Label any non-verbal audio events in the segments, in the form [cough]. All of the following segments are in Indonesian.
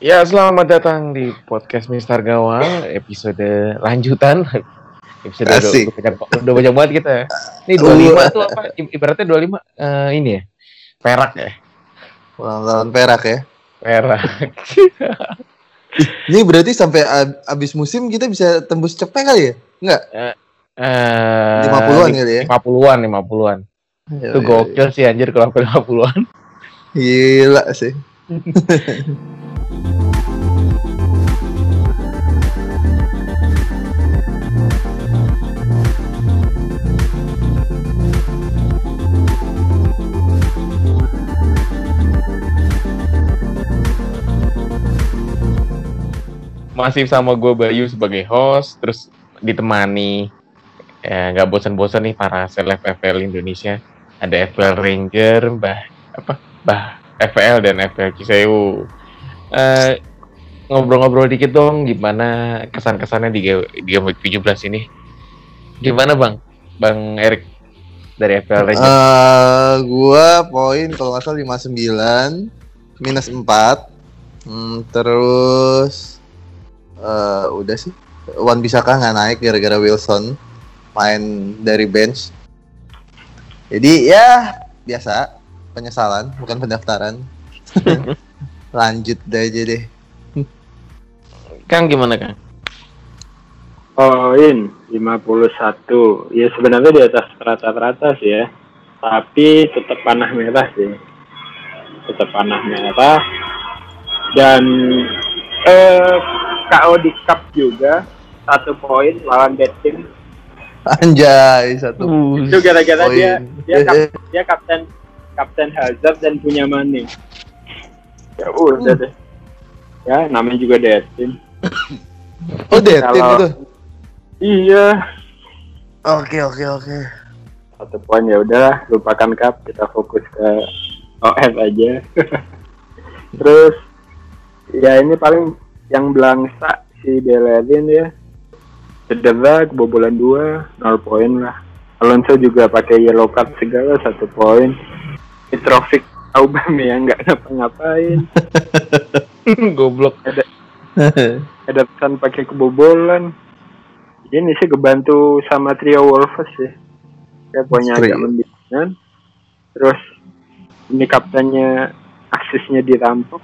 Ya, selamat datang di podcast Mister Gawang episode lanjutan. Episode Asik. udah, banyak- udah banyak banget kita. Ini 25 tuh apa? Ibaratnya 25 eh, ini ya. Perak ya. Ulang tahun perak ya. Perak. Ini berarti sampai ab- abis musim kita bisa tembus cepet kali ya? Enggak? Eh 50-an kali ya? 50-an, 50-an. Itu gokil sih anjir kalau sampai 50-an. Gila sih. [laughs] Masih sama gue Bayu sebagai host, terus ditemani ya nggak bosan-bosan nih para seleb FPL Indonesia. Ada FPL Ranger, Mbah apa? Mbah FPL dan FPL Ciseu. Eh, ngobrol-ngobrol dikit dong gimana kesan-kesannya di di game week 17 ini. Gimana Bang? Bang Erik dari FPL Ranger. Eh, gua poin kalau nggak salah 59 minus 4. Hmm, terus eh udah sih. Wan Bisaka nggak naik gara-gara Wilson main dari bench. Jadi ya biasa penyesalan bukan pendaftaran. [laughs] Lanjut deh aja deh. Kang gimana Kang? Poin 51. Ya sebenarnya di atas rata-rata sih ya. Tapi tetap panah merah sih. Tetap panah merah. Dan eh KO di cup juga satu poin lawan bad team. Anjay satu. Itu gara-gara dia dia, kap- [laughs] dia kapten kapten Hazard dan punya Mane. Ya udah deh. Ya namanya juga dead team. Oh, dead team Kalau- itu. Iya. Oke oke oke. satu poin ya udahlah lupakan cup kita fokus ke OF aja [laughs] terus ya ini paling yang belangsa si Bellerin ya. Cedera kebobolan dua nol poin lah. Alonso juga pakai yellow card segala satu poin. Mitrovic Aubameyang nggak ngapa-ngapain. [laughs] Goblok. ada pesan pakai kebobolan. Ini sih kebantu sama trio Wolves sih. Ya poinnya Trio. agak membingungkan terus ini kaptennya aksesnya dirampok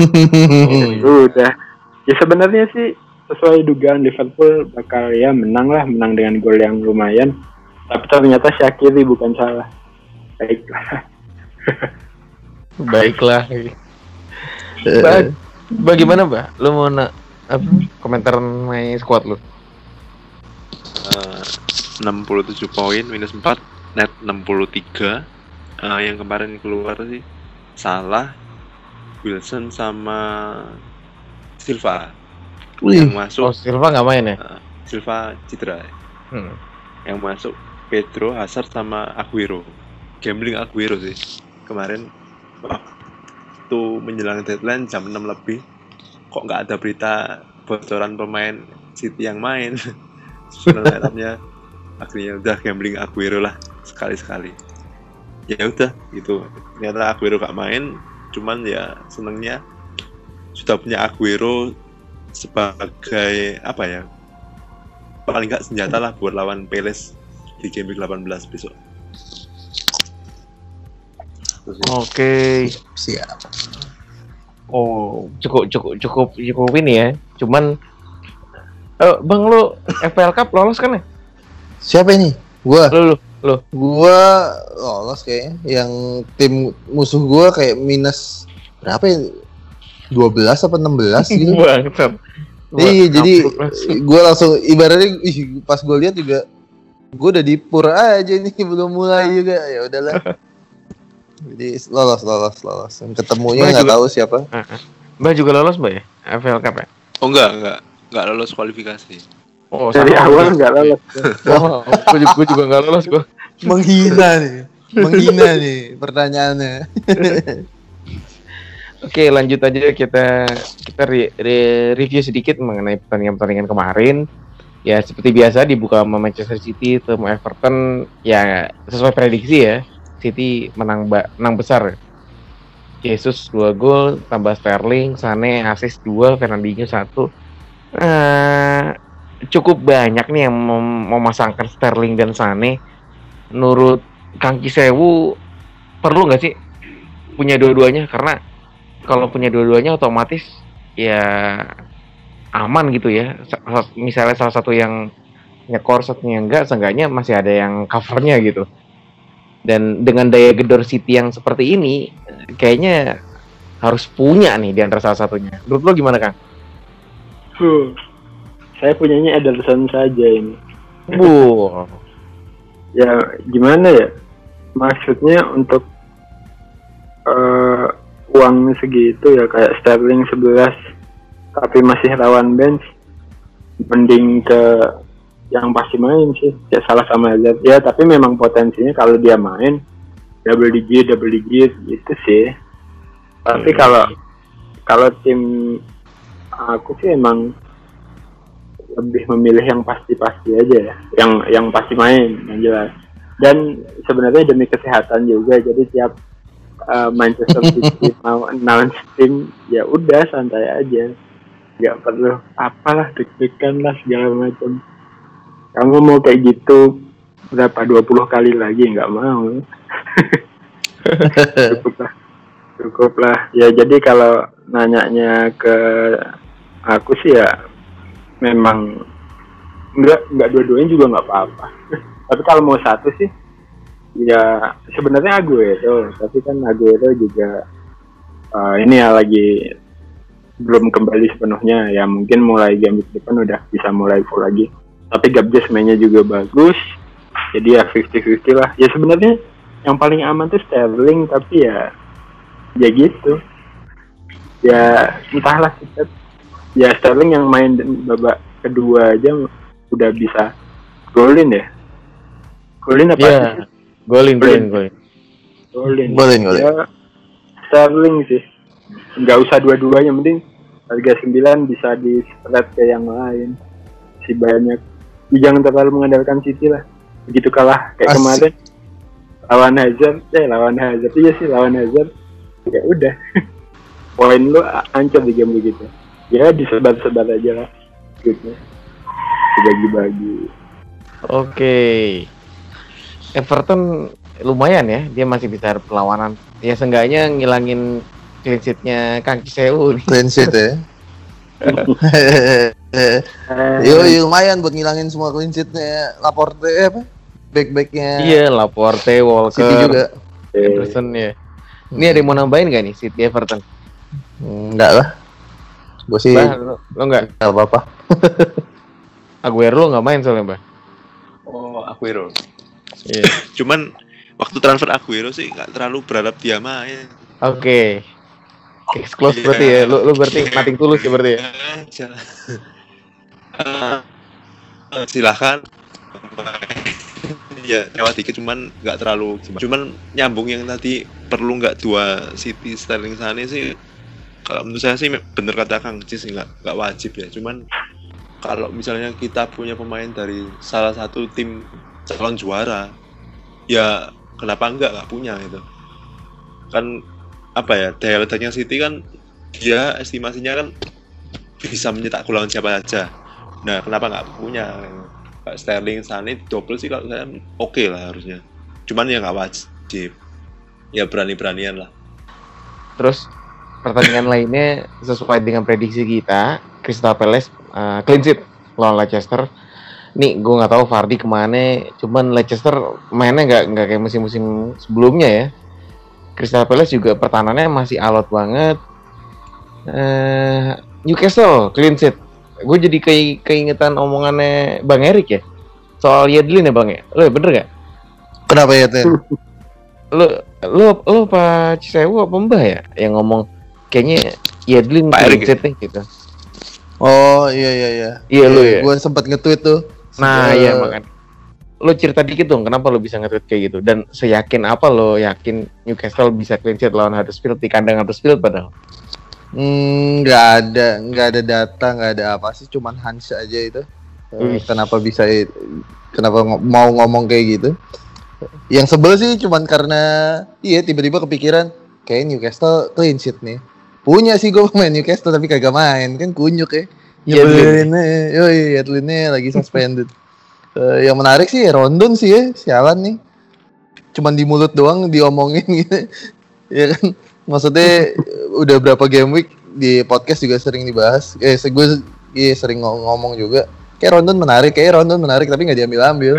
udah [laughs] ya sebenarnya sih sesuai dugaan Liverpool bakal ya menang lah menang dengan gol yang lumayan. Tapi ternyata Shakiri bukan salah. Baiklah. [laughs] Baiklah. Eh, Ba- bagaimana, Mbak? Lu mau na apa, komentar main squad lu? Eh, 67 poin minus 4 net 63 Eh, yang kemarin keluar sih Salah Wilson sama Silva. Wih, yang Oh, masuk Silva nggak main ya? Silva cedera. Hmm. yang masuk Pedro Hazard sama Aguero. Gambling Aguero sih. Kemarin waktu menjelang deadline jam 6 lebih kok nggak ada berita bocoran pemain City yang main? [laughs] Sebenarnya akhirnya udah gambling Aguero lah sekali-sekali. Ya udah gitu. Ternyata Aguero gak main cuman ya senengnya sudah punya Aguero sebagai apa ya paling nggak senjata lah buat lawan Peles di game week 18 besok Oke. siap. Oh, cukup cukup cukup cukup ini ya. Cuman eh Bang lu FPL Cup lolos kan ya? Siapa ini? Gua. Lu lu. Gua lolos kayaknya. Yang tim musuh gua kayak minus berapa ya? 12 apa 16 gitu. [laughs] Bangsat. Iya, jadi Kampuk langsung. gua langsung ibaratnya ih, pas gua lihat juga gua udah di pur aja nih [laughs] belum mulai juga. Ya udahlah. [laughs] Jadi lolos lolos lolos. Yang ketemunya nggak tahu siapa. Mbak juga lolos, Mbak ya? FPL Cup ya? oh enggak enggak enggak lolos kualifikasi Oh, dari awal nggak lolos Oh, gue juga, gua juga nggak lolos gua. Menghina nih. [laughs] Menghina nih pertanyaannya. [laughs] Oke, lanjut aja kita kita re- re- review sedikit mengenai pertandingan-pertandingan kemarin. Ya seperti biasa dibuka sama Manchester City ketemu Everton ya sesuai prediksi ya. City menang menang besar. Jesus 2 gol, tambah Sterling, Sane asis 2, Fernandinho 1. Eh cukup banyak nih yang mem- memasangkan Sterling dan Sane. Menurut Kang Kisewu perlu nggak sih punya dua-duanya? Karena kalau punya dua-duanya otomatis ya aman gitu ya. Sa- sa- Misalnya salah satu yang nyekor satunya enggak, seenggaknya masih ada yang covernya gitu. Dan dengan daya gedor City yang seperti ini, kayaknya harus punya nih di antara salah satunya. Menurut lo gimana Kang? Huh. Saya punyanya Ederson saja ini. Bu, Ya gimana ya? Maksudnya untuk eh, uang segitu ya kayak Sterling 11 tapi masih lawan bench mending ke yang pasti main sih ya salah sama Hazard ya tapi memang potensinya kalau dia main double digit double digit gitu sih tapi Hmm. kalau kalau tim aku sih emang lebih memilih yang pasti-pasti aja ya. Yang yang pasti main yang jelas. Dan sebenarnya demi kesehatan juga jadi tiap uh, Manchester [laughs] City mau announce tim ya udah santai aja. Nggak perlu apalah deg-degan lah segala macam. Kamu mau kayak gitu berapa 20 kali lagi nggak mau. [laughs] Cukup lah. Cukup lah. Ya jadi kalau nanyanya ke aku sih ya memang nggak nggak dua-duanya juga nggak apa-apa. [laughs] Tapi kalau mau satu sih ya sebenarnya Aguero. Tapi kan Aguero juga eh, ini ya lagi belum kembali sepenuhnya. Ya mungkin mulai game depan udah bisa mulai full lagi. Tapi Gabjes mainnya juga bagus. Jadi ya 50-50 lah. Ya sebenarnya yang paling aman tuh Sterling tapi ya ya gitu. Ya entahlah kita ya Sterling yang main babak kedua aja udah bisa golin ya? Golin apa ya, assist? golin, golin, golin. golin. Golin, golin. ya Sterling sih. Nggak usah dua-duanya mending harga 9 bisa di spread ke yang lain. Si banyak. Jangan terlalu mengandalkan City lah. Begitu kalah kayak Asik. kemarin lawan Hazard eh lawan Hazard. Iya sih lawan Hazard. Ya udah. [laughs] Poin lu ancur di game begitu ya disebar-sebar aja lah gitu dibagi-bagi Oke. Everton lumayan ya, dia masih bisa perlawanan. Ya seenggaknya ngilangin clean sheet-nya Kang Kiseu nih. Clean sheet ya. [laughs] Yo, yo, lumayan buat ngilangin semua clean sheetnya Laporte eh, apa? Back-backnya Iya, Laporte, Walker, City juga. eh, Henderson ya. Ini ada yang mau nambahin gak nih City Everton? Enggak lah. Gue sih Bah, lo, lo nggak enggak apa-apa. [laughs] Aguero lo nggak main soalnya, Bah. Oh, Aguero. Iya. [laughs] Cuman waktu transfer Aguero sih nggak terlalu berharap dia main. Oke. Case close Iya. berarti ya. Lu, lu berarti mating tulus ya berarti ya. Aja. Eh, silakan. ya lewat dikit cuman nggak terlalu gimana. Cuman nyambung yang tadi perlu nggak dua City Sterling Sane sih kalau menurut saya sih bener kata Kang Cis nggak nggak wajib ya. Cuman kalau misalnya kita punya pemain dari salah satu tim calon juara ya kenapa enggak nggak punya gitu. Kan apa ya daya ledaknya City kan dia estimasinya kan bisa mencetak gol siapa saja. Nah kenapa nggak punya Kayak Sterling Sane double sih kalau saya oke lah harusnya. Cuman ya nggak wajib. Ya berani-beranian lah. Terus pertandingan lainnya sesuai dengan prediksi kita, Crystal Palace uh, clean sheet lawan Leicester. Nih, gue nggak tahu Vardy ke mana, cuman Leicester mainnya nggak nggak kayak musim-musim sebelumnya ya. Crystal Palace juga pertahanannya masih alot banget. Eh, Newcastle clean sheet. Gue jadi ke keingetan omongannya Bang Erik ya soal Yedlin ya Bang ya. Lo bener gak? Kenapa ya, Ten? Lo lo lo apa Cisewu apa Mbah ya yang ngomong kayaknya Yedlin Pak Erik ya? gitu. Oh, iya iya iya. Iya, lu ya? Gue sempat nge-tweet tuh. Nah, iya makan. Lo cerita dikit dong, kenapa lo bisa nge-tweet kayak gitu? Dan seyakin apa lo yakin Newcastle bisa clean sheet lawan Huddersfield di kandang Huddersfield padahal? Hmm, nggak ada, nggak ada data, nggak ada apa sih, cuman Hans aja itu. Eh, Wih. kenapa bisa, kenapa mau ngomong kayak gitu? Yang sebel sih cuman karena, iya tiba-tiba kepikiran, kayak Newcastle clean sheet nih. Punya sih gue pemain Newcastle tapi kagak main kan kunyuk ya. Nyebelin aja. Yoi, Yedlinnya lagi suspended. [laughs] Eh, yang menarik sih Rondon sih ya, sialan nih. Cuman di mulut doang diomongin gitu. [laughs] ya kan? Maksudnya [laughs] udah berapa game week di podcast juga sering dibahas. Eh, gue iya, sering ngom- ngomong juga. Kayak Rondon menarik, kayak Rondon menarik tapi nggak diambil-ambil.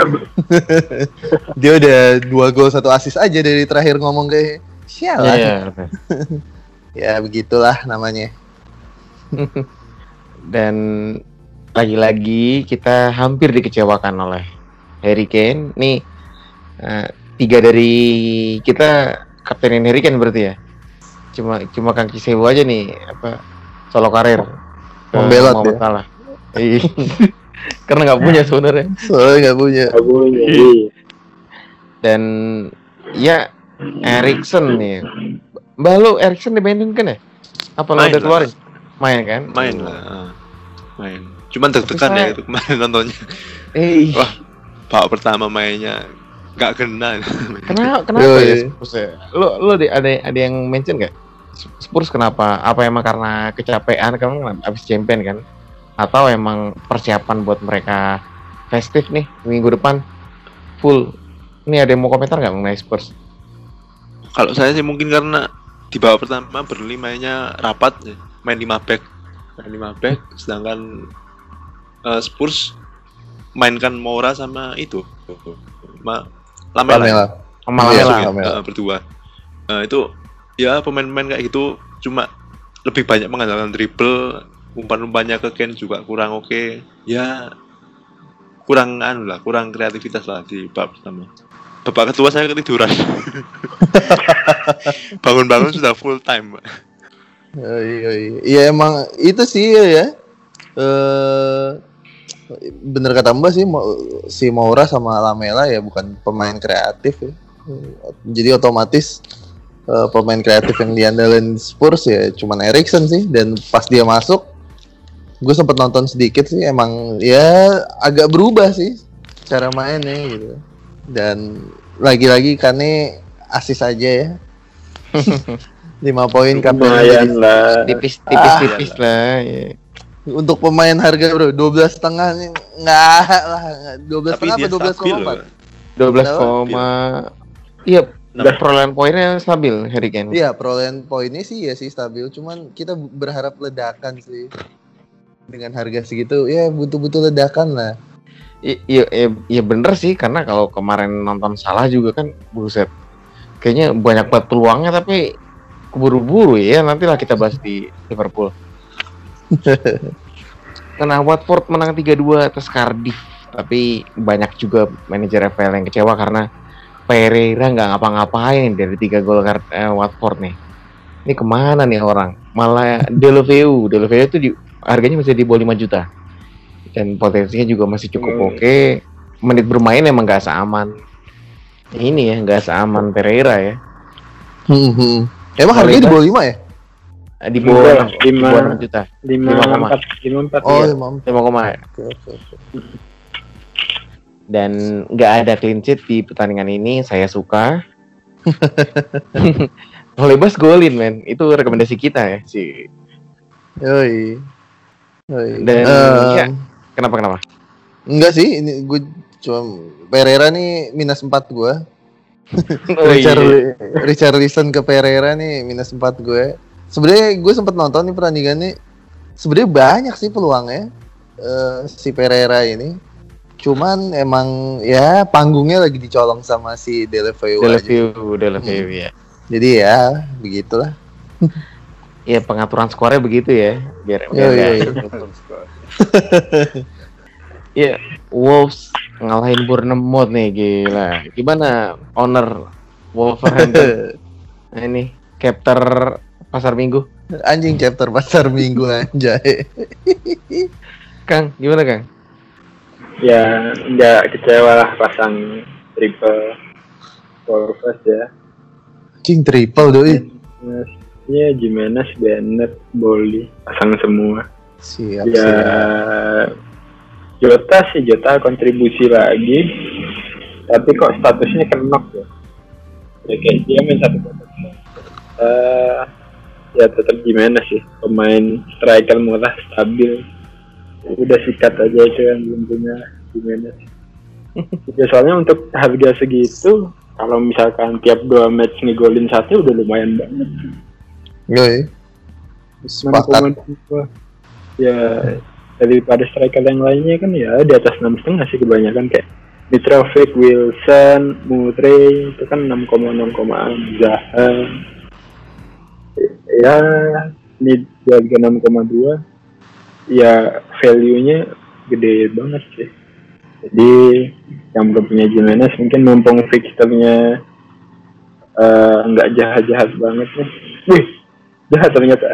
Dia udah dua gol satu assist aja dari terakhir ngomong kayak sialan. Iya. Ya begitulah namanya. [laughs] Dan lagi-lagi kita hampir dikecewakan oleh Harry Kane. Nih eh, tiga dari kita kaptenin Harry Kane berarti ya. Cuma cuma Kang Kisewo aja nih apa solo karir. ke Membelot Muhammad ya? Salah. Iya. [laughs] Karena nggak punya sebenarnya. Soalnya nggak punya. Jadi Dan ya Erikson nih. Mbak lu Erikson dimainin kan ya? Apa lu udah lah. keluarin? Main kan? Main lah. ah. Main. Cuman deg-degan Tapi ya itu kemarin nontonnya. Eh, Wah. Babak pertama mainnya nggak kena. Kenapa [laughs] kenapa ya Spurs ya? Lu lu ada ada, ada yang mention nggak? Spurs kenapa? Apa emang karena kecapean kan abis champion kan? Atau emang persiapan buat mereka festif nih minggu depan full? Ini ada yang mau komentar nggak mengenai Spurs? Kalau saya sih mungkin karena di babak pertama Burnley mainnya rapat ya. main 5 back. Main 5 back sedangkan eh, Spurs mainkan Moura sama itu. Ma Lamela. Lamela. Sama Iya, Lamela. iya. Lamela. Eh, berdua. Nah, itu ya pemain-pemain kayak gitu cuma lebih banyak mengandalkan dribble, umpan-umpannya ke Ken juga kurang oke. Ya kurang anu lah, kurang kreativitas lah di babak pertama. Babak kedua saya ketiduran. [laughs] Bangun-bangun sudah full time. Pak. Yoi, yoi. Iya emang itu sih ya. Eh bener kata Mbak sih si Maura sama Lamela ya bukan pemain kreatif ya. Jadi otomatis eh, pemain kreatif yang diandalin Spurs ya cuman Erikson sih dan pas dia masuk gue sempet nonton sedikit sih emang ya agak berubah sih cara mainnya gitu. Dan lagi-lagi Kane asis aja ya. [laughs] 5 poin kapten. Tipis tipis tipis lah. ya. untuk pemain harga bro 12 setengah nih nggak lah 12 Tapi setengah apa 12 stabil koma loh. 12 koma Iya, Nah. perolehan poinnya stabil Harry Kane. Iya perolehan poinnya sih ya sih stabil cuman kita berharap ledakan sih dengan harga segitu ya butuh-butuh ledakan lah Iya, iya, iya bener sih karena kalau kemarin nonton salah juga kan buset. Kayaknya banyak banget peluangnya tapi keburu-buru ya. Nantilah kita bahas di Liverpool. [laughs] Karena Watford menang 3-2 atas Cardiff, tapi banyak juga manajer FPL yang kecewa karena Pereira nggak ngapa-ngapain dari tiga gol eh, Watford nih. Ini ke mana nih orang? Malah Deulofeu, Deulofeu itu di, harganya masih di bawah 5 juta dan potensinya juga masih cukup Hmm. oke. Menit bermain emang nggak seaman. Ini ya nggak seaman Pereira ya. Hmm, hmm. emang harganya di bawah 5 ya Eh, Di bawah Enggak, 6, di lima. bawah 6 juta. lima Lima empat lima empat oh iya. mam 5 koma oke oke oke Dan nggak ada clean sheet di pertandingan ini. Saya suka. [laughs] Lebas golin men. Itu rekomendasi kita ya si. Yoi. Yoi. Dan, Eh, ya. Kenapa kenapa? enggak sih ini gue cuma Pereira nih minus 4 gue [laughs] Oh, Richard iya. Richarlison ke Pereira nih minus 4 gue. Sebenarnya gue sempet nonton nih pertandingan nih. Sebenarnya banyak sih peluangnya eh, si Pereira ini. Cuman emang ya panggungnya lagi dicolong sama si Deleveu aja. Deleveu, Deleveu ya. Jadi ya begitulah. [laughs] Ya pengaturan skornya begitu ya. Biar Iya, biar iya, nggak- [laughs] Iya, Wolves ngalahin Bournemouth nih gila. Gimana owner Wolverhampton? [laughs] nah, ini captor pasar minggu. Anjing chapter pasar minggu anjay. Kang, gimana Kang? ya nggak kecewa lah pasang triple Wolves ya Anjing triple doi. Ya Jimenez Bennett Boli pasang semua. Siap, ya siap. Jota sih Jota kontribusi lagi. Tapi kok statusnya kenok ya? Ya kayak dia main satu kotak eh ya tetap gimana sih. Pemain striker murah stabil. Udah sikat aja itu yang belum punya gimana sih ya soalnya untuk harga segitu kalau misalkan tiap dua match ngegolin satu udah lumayan banget Yoi. Sepakat. 6,2 ya daripada striker yang lainnya kan ya di atas enam setengah sih kebanyakan kayak Mitrovic, Wilson, Murray itu kan 6,6 komaan Zaha ya ini harga 6,2 ya value-nya gede banget sih jadi yang belum punya Jimenez mungkin mumpung fixturnya eh, nggak jahat-jahat banget nih wih jahat ternyata.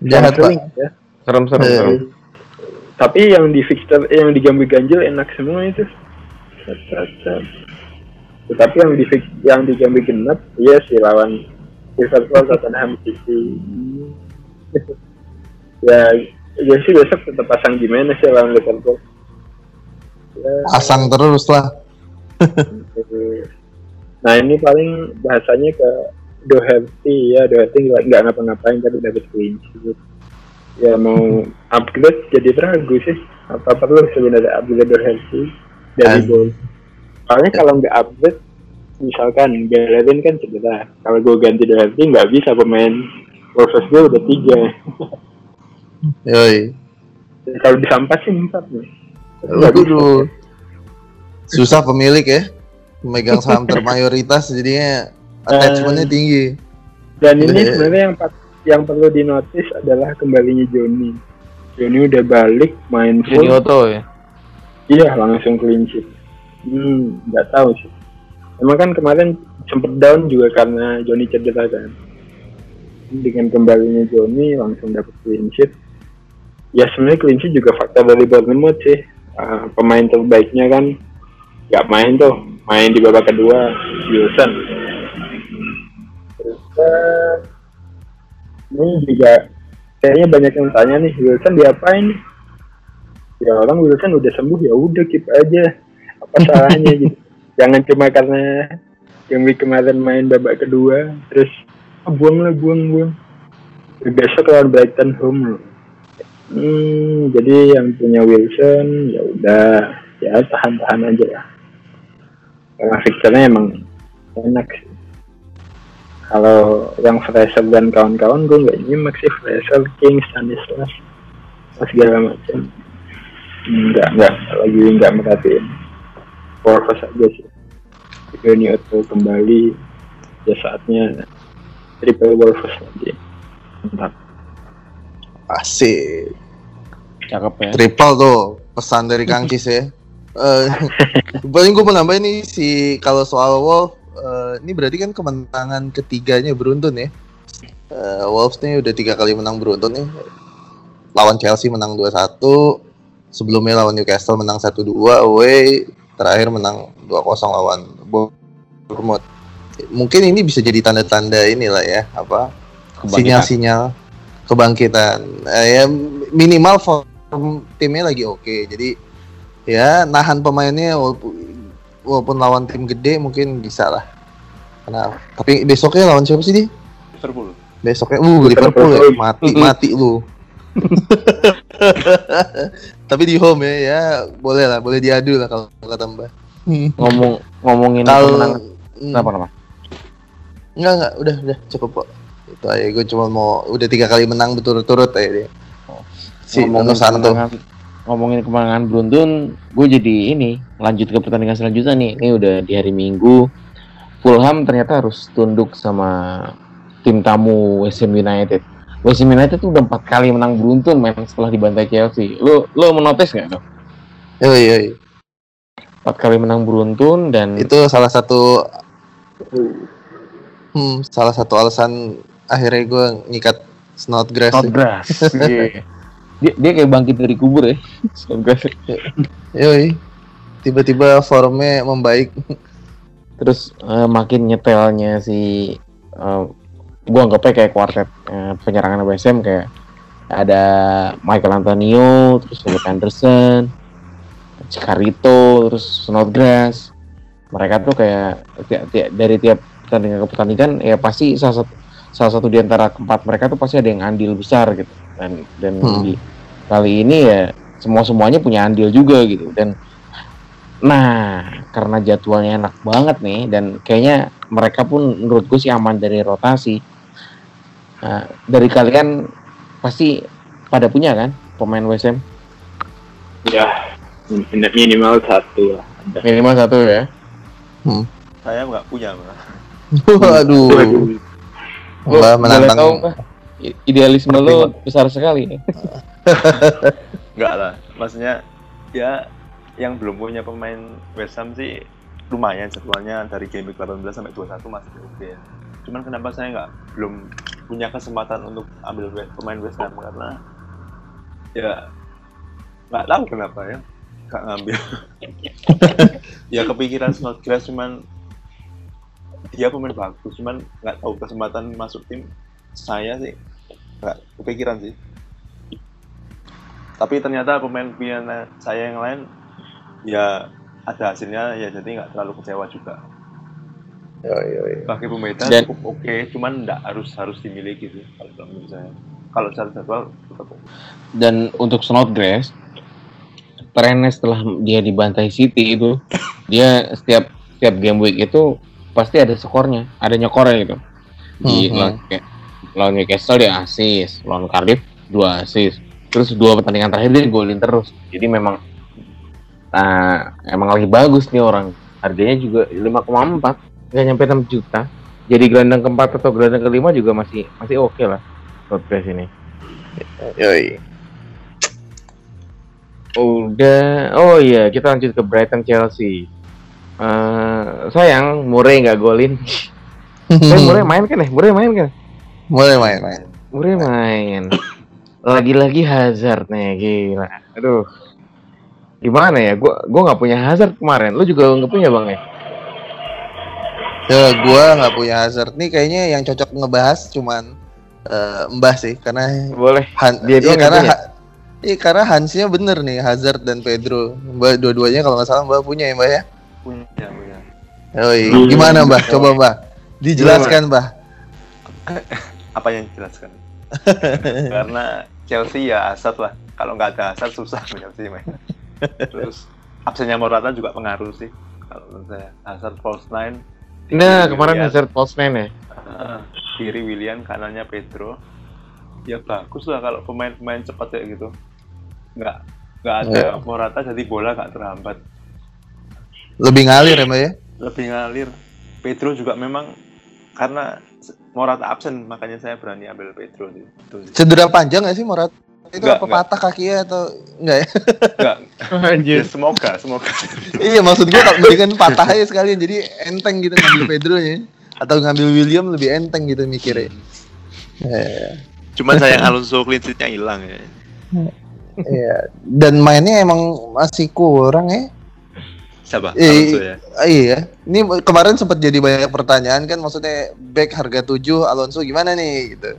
Jahat, Pak. ya. Serem serem Eh, serem. tapi yang di fixture eh, yang di Jambi Ganjil enak semua itu. Tetapi yang di fix, yang di Jambi Genap iya sih lawan Liverpool Tottenham City. [laughs] Ya ya sih besok tetap pasang gimana sih lawan Liverpool? Ya, Pasang terus lah. [laughs] nah ini paling bahasanya ke Doherty ya Doherty nggak nggak ngapa-ngapain tapi dapat clean sheet ya mau upgrade jadi ragu sih apa perlu sebenarnya upgrade Doherty dari gol soalnya kalau nggak upgrade misalkan Bellerin kan cedera kalau gue ganti Doherty nggak bisa pemain Wolves gue udah tiga Yoi. kalau disampas sih empat nih bisa. Waduh. Susah pemilik ya. Memegang saham termayoritas jadinya attachmentnya tinggi. Dan ini Eh. sebenarnya yang yang perlu dinotis adalah kembalinya Joni. Joni udah balik main full. Jadi Otto ya. Iya langsung clean sheet. Hmm, nggak tahu sih. Emang kan kemarin sempet down juga karena Joni cedera kan. Dengan kembalinya Joni langsung dapet clean sheet. Ya sebenarnya clean sheet juga faktor dari Bournemouth sih. Ah, pemain terbaiknya kan nggak main tuh, main di babak kedua Wilson. Eh, ini juga kayaknya banyak yang tanya nih Wilson diapain nih? ya orang Wilson udah sembuh ya udah keep aja. Apa [laughs] salahnya gitu? Jangan cuma karena yang kemarin main babak kedua terus ah, buang lah buang buang. Besok lawan Brighton home loh. Hmm, jadi yang punya Wilson ya udah. Ya tahan tahan aja lah. Karena fixturenya emang enak sih kalau yang Fraser dan kawan-kawan gue nggak nyimak sih Fraser, King, Stanislas segala macam Enggak, enggak. Lagi enggak merhatiin. Wolves aja sih. Joni Otto kembali. Ya saatnya triple Wolves nanti. Mantap. Asik. Cakep ya. Triple tuh pesan dari Kang Cis ya. Eh, [laughs] paling gue mau nambahin nih si kalau soal Wolf eh, ini berarti kan kemenangan ketiganya beruntun ya. Eh, Wolves nih udah tiga kali menang beruntun nih. Lawan Chelsea menang 2-1, sebelumnya lawan Newcastle menang 1-2 away, terakhir menang 2-0 lawan Bournemouth. Mungkin ini bisa jadi tanda-tanda inilah ya, apa? Sinyal-sinyal kebangkitan. Eh, ya minimal form timnya lagi oke. Jadi ya nahan pemainnya walaupun, walaupun lawan tim gede mungkin bisa lah. Karena tapi besoknya lawan siapa sih di? Liverpool. Besoknya uh Liverpool ya mati mati lu. [laughs] tapi di home ya ya boleh lah boleh diadu lah kalau kata Mbak. Ngomong ngomongin Kalau kemenangan. Hmm. Kenapa nama? Enggak enggak udah udah cukup kok. Itu aja gue cuma mau udah tiga kali menang berturut-turut aja dia. Si ngomongin kemenangan, ngomongin kemenangan beruntun, gue jadi ini lanjut ke pertandingan selanjutnya nih. Ini udah di hari Minggu. Fulham ternyata harus tunduk sama tim tamu West Ham United. West Ham United tuh udah empat kali menang beruntun men setelah dibantai Chelsea. Lo lo menotis nggak tuh? Yoi, yoi. Empat kali menang beruntun dan Itu salah satu hmm, salah satu alasan akhirnya gue ngikat Snodgrass. Snodgrass. [laughs] Iya. dia, dia kayak bangkit dari kubur ya. [laughs] Snodgrass. Yoi. Tiba-tiba formnya membaik. Terus eh, makin nyetelnya si eh, gua anggapnya kayak kuartet eh, penyerangan Ham kayak ada Michael Antonio, terus Philip Anderson, Cicarito, terus Snodgrass. Mereka tuh kayak ti- ti- dari tiap pertandingan ke pertandingan ya pasti salah satu salah satu di antara keempat mereka tuh pasti ada yang andil besar gitu dan dan Hmm. di kali ini ya semua semuanya punya andil juga gitu dan nah karena jadwalnya enak banget nih dan kayaknya mereka pun menurut gue sih aman dari rotasi Nah, dari kalian pasti pada punya kan pemain WSM Ya, min- minimal satu lah. Ada. minimal satu ya Saya nggak punya, Mbak. [laughs] Waduh. Boleh menantang. tahu idealisme lu besar sekali ya. [laughs] Nggak lah. Maksudnya ya yang belum punya pemain West Ham sih lumayan jadwalnya dari game week 18 sampai 21 masih oke. Cuman kenapa saya nggak belum punya kesempatan untuk ambil pemain West Ham karena ya nggak tahu kenapa ya nggak ngambil. [laughs] ya kepikiran Snodgrass cuman dia pemain bagus cuman nggak tahu kesempatan masuk tim saya sih nggak kepikiran sih tapi ternyata pemain pilihan saya yang lain ya ada hasilnya ya jadi nggak terlalu kecewa juga Yoi, yoi. pakai pemain Dan- cukup oke cuman nggak harus harus dimiliki sih kalau menurut saya kalau secara jadwal tetap oke. Dan untuk Snodgrass, trennya setelah dia dibantai City itu, dia setiap setiap game week itu pasti ada skornya, ada nyekornya gitu. Di Mhm. lawan, kayak, lawan Newcastle dia assist, lawan Cardiff dua assist, terus dua pertandingan terakhir dia golin terus. Jadi memang nah, emang lagi bagus nih orang. Harganya juga 5,4, nggak nyampe 6 juta. Jadi gelandang keempat atau gelandang kelima juga masih masih oke lah. Snodgrass ini. Yoi. Udah, oh iya kita lanjut ke Brighton Chelsea. Eh sayang Murray nggak golin. [laughs] Eh Murray main kan ya? Murray main kan? Mulai main main. Murray main. Lagi-lagi Hazard nih gila. Aduh. Gimana ya? Gua gua nggak punya Hazard kemarin. Lu juga nggak punya bang ya? Ya, gua nggak punya Hazard nih kayaknya yang cocok ngebahas cuman eh, Mbah sih karena Boleh. Han, Dia iya, yang karena punya? Ha- iya, karena Hansnya bener nih Hazard dan Pedro. Mbak dua-duanya kalau nggak salah Mbak punya ya Mbak ya. punya punya. Hmm. Gimana Mbah? Coba Mbah. Dijelaskan Mbah. [laughs] apa yang dijelaskan [laughs] karena Chelsea ya Hazard lah kalau nggak ada Hazard susah Chelsea main terus absennya Morata juga pengaruh sih kalau menurut saya Hazard false nine Nah kemarin Willian, Hazard false nine ya. ah, kiri William kanannya Pedro ya bagus lah kalau pemain-pemain cepat kayak gitu nggak nggak ada Ya. Morata jadi bola nggak terhambat Lebih ngalir ya Mbak ya. lebih ngalir Pedro juga memang karena Morata absen makanya saya berani ambil Pedro sih. Cedera panjang nggak sih Morat? Itu Nggak, apa nggak. patah kakinya atau enggak ya? Nggak, [laughs] Anjir. ya semoga semoga [laughs] iya maksud gua kalau mendingan patah aja sekalian jadi enteng gitu ngambil Pedro nya atau ngambil William lebih enteng gitu mikirnya. Eh, Cuman sayang Alonso clean sheet-nya hilang ya. Iya. Dan mainnya emang masih kurang ya. Siapa? Eh, Alonso ya. Ah, iya. Ini kemarin sempat jadi banyak pertanyaan kan maksudnya back harga 7 Alonso gimana nih gitu.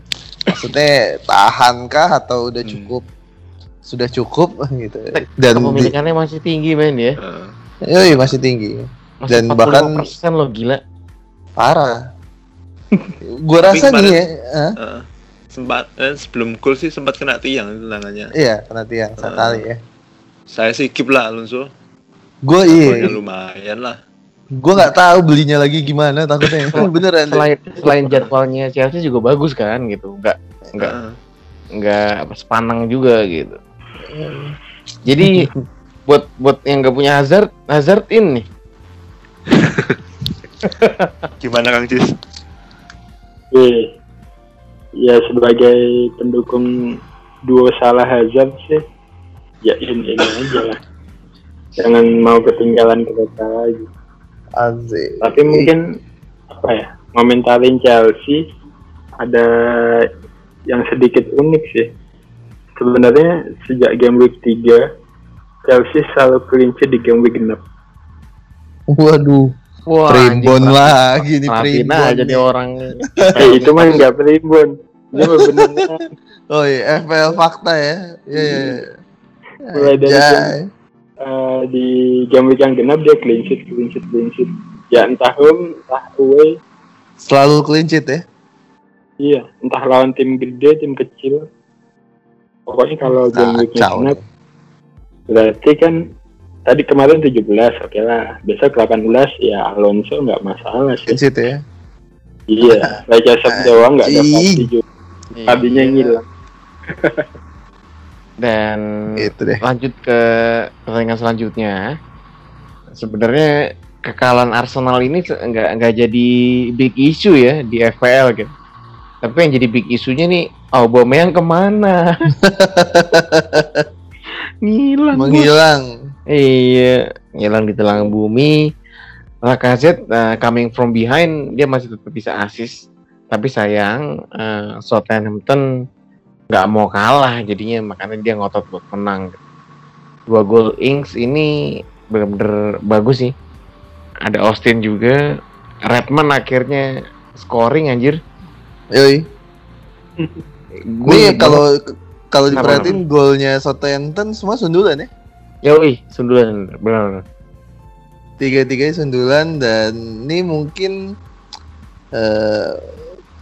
Maksudnya tahankah atau udah Hmm. cukup? Sudah cukup [laughs] gitu. Dan di, Kepemilikannya masih tinggi men ya. Heeh. Yoi, masih tinggi. Masih Dan bahkan- persen lo gila. Parah. Gua Tapi rasa nih ya? Heeh. sempat eh, sebelum gol sih sempat kena tiang tendangannya. iya kena tiang sekali ya. Saya sih keep lah Alonso. Gue iya, lumayan lah. Gue nggak tahu belinya lagi gimana takutnya. [laughs] [laughs] Beneran. Selain selain jadwalnya Chelsea juga bagus kan gitu. Enggak enggak Heeh. enggak apa, sepanang juga gitu. Jadi [laughs] buat buat yang nggak punya Hazard, Hazard in nih. Gimana Kang Cis? Iya. Ya sebagai pendukung duo salah Hazard sih, ya ini, ini aja lah. Jangan mau ketinggalan kereta lagi. Asik. Tapi mungkin apa ya, ngomentarin Chelsea ada yang sedikit unik sih. Sebenarnya sejak game week 3 Chelsea selalu clean sheet di game week 6. Waduh, Wah, primbon lagi nih primbon. nih nih. orang. Eh, itu mah nggak primbon. Dia mah benernya [laughs] Oh iya, FPL fakta ya. Iya iya. iya. Mulai dari Eh, di game week yang genap dia clean sheet, clean sheet, clean sheet. Ya entah home, entah away. Selalu clean sheet ya. Iya, entah lawan tim gede, tim kecil. Pokoknya kalau game weeknya Kacau. snap, berarti kan tadi kemarin 17, oke lah. Besok 18 ya Alonso nggak masalah sih. Di situ ya. Iya, [laughs] Leicester doang nggak ada Ih. Fabdi juga. Fabdinya ngilang. [laughs] Dan Itu deh. lanjut ke pertandingan selanjutnya. Sebenarnya kekalahan Arsenal ini nggak nggak jadi big issue ya di FPL gitu. Tapi yang jadi big isunya nih Aubameyang ke mana? [laughs] Ngilang. Menghilang. Iya, ngilang di telangan bumi. Lacazette uh, coming from behind dia masih tetap bisa assist. Tapi sayang uh, Southampton nggak mau kalah jadinya makanya dia ngotot buat menang. Dua gol Ings ini bener-bener bagus sih. Ada Austin juga. Redmond akhirnya scoring anjir. Yoi. Banget. kalau kalau diperhatiin golnya Southampton semua sundulan ya. Yoi, sundulan benar. Tiga-tiganya sundulan dan ini mungkin eh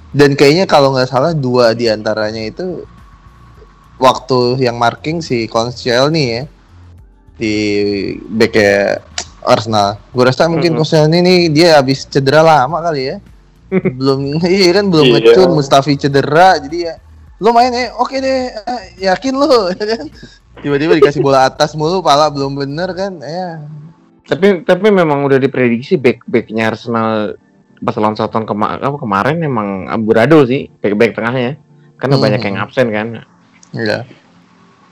dan kayaknya kalau nggak salah dua di antaranya itu waktu yang marking si nih ya di back Arsenal. Gue rasa mungkin Mm-mm. Koscielny ini dia habis cedera lama kali ya. [laughs] belum iya kan belum Iya. ngecur Mustafi cedera jadi ya lu main eh oke deh eh, yakin lu [laughs] ya kan tiba-tiba dikasih bola atas mulu pala belum bener kan ya Tapi tapi memang udah diprediksi back backnya Arsenal pas lawan Southampton kema apa, kemarin emang amburadul sih back back tengahnya karena Hmm. banyak yang absen kan. Iya.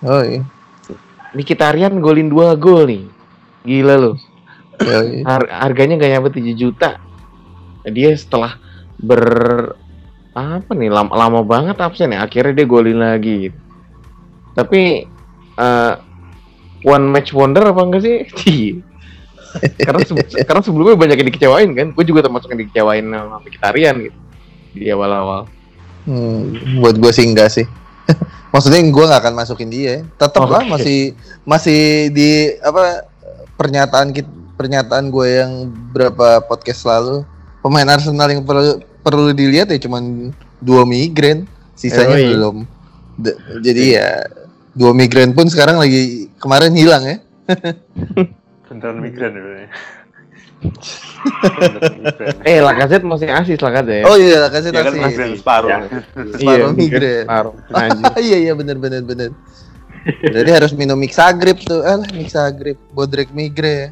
Oh iya. Mkhitaryan golin dua gol nih. Gila loh. [laughs] Har- harganya gak nyampe 7 juta. Dia setelah ber apa nih lama, lama banget absen ya akhirnya dia golin lagi. Tapi eh, one match wonder apa enggak sih? [laughs] Iya. karena se- karena sebelumnya banyak yang dikecewain kan. Gue juga termasuk yang dikecewain sama Mkhitaryan gitu di awal-awal. Hmm, buat gue sih enggak sih. [laughs] Maksudnya gue nggak akan masukin dia. Tetap Oh, lah masih masih di apa pernyataan kit pernyataan gue yang berapa podcast lalu pemain Arsenal yang perlu perlu dilihat ya cuman dua migran, sisanya Yoi. belum. D- jadi ya dua migran pun sekarang lagi kemarin hilang ya. [laughs] Beneran migran ya. [laughs] Eh, Lacazette masih asis Lacazette. Oh iya, kasih Ya kan taksi. migran separuh. Ya. Separuh migran. Separuh. Iya iya benar benar benar. Jadi harus minum Mixagrip tuh. Ah, Mixagrip, Bodrek Migre.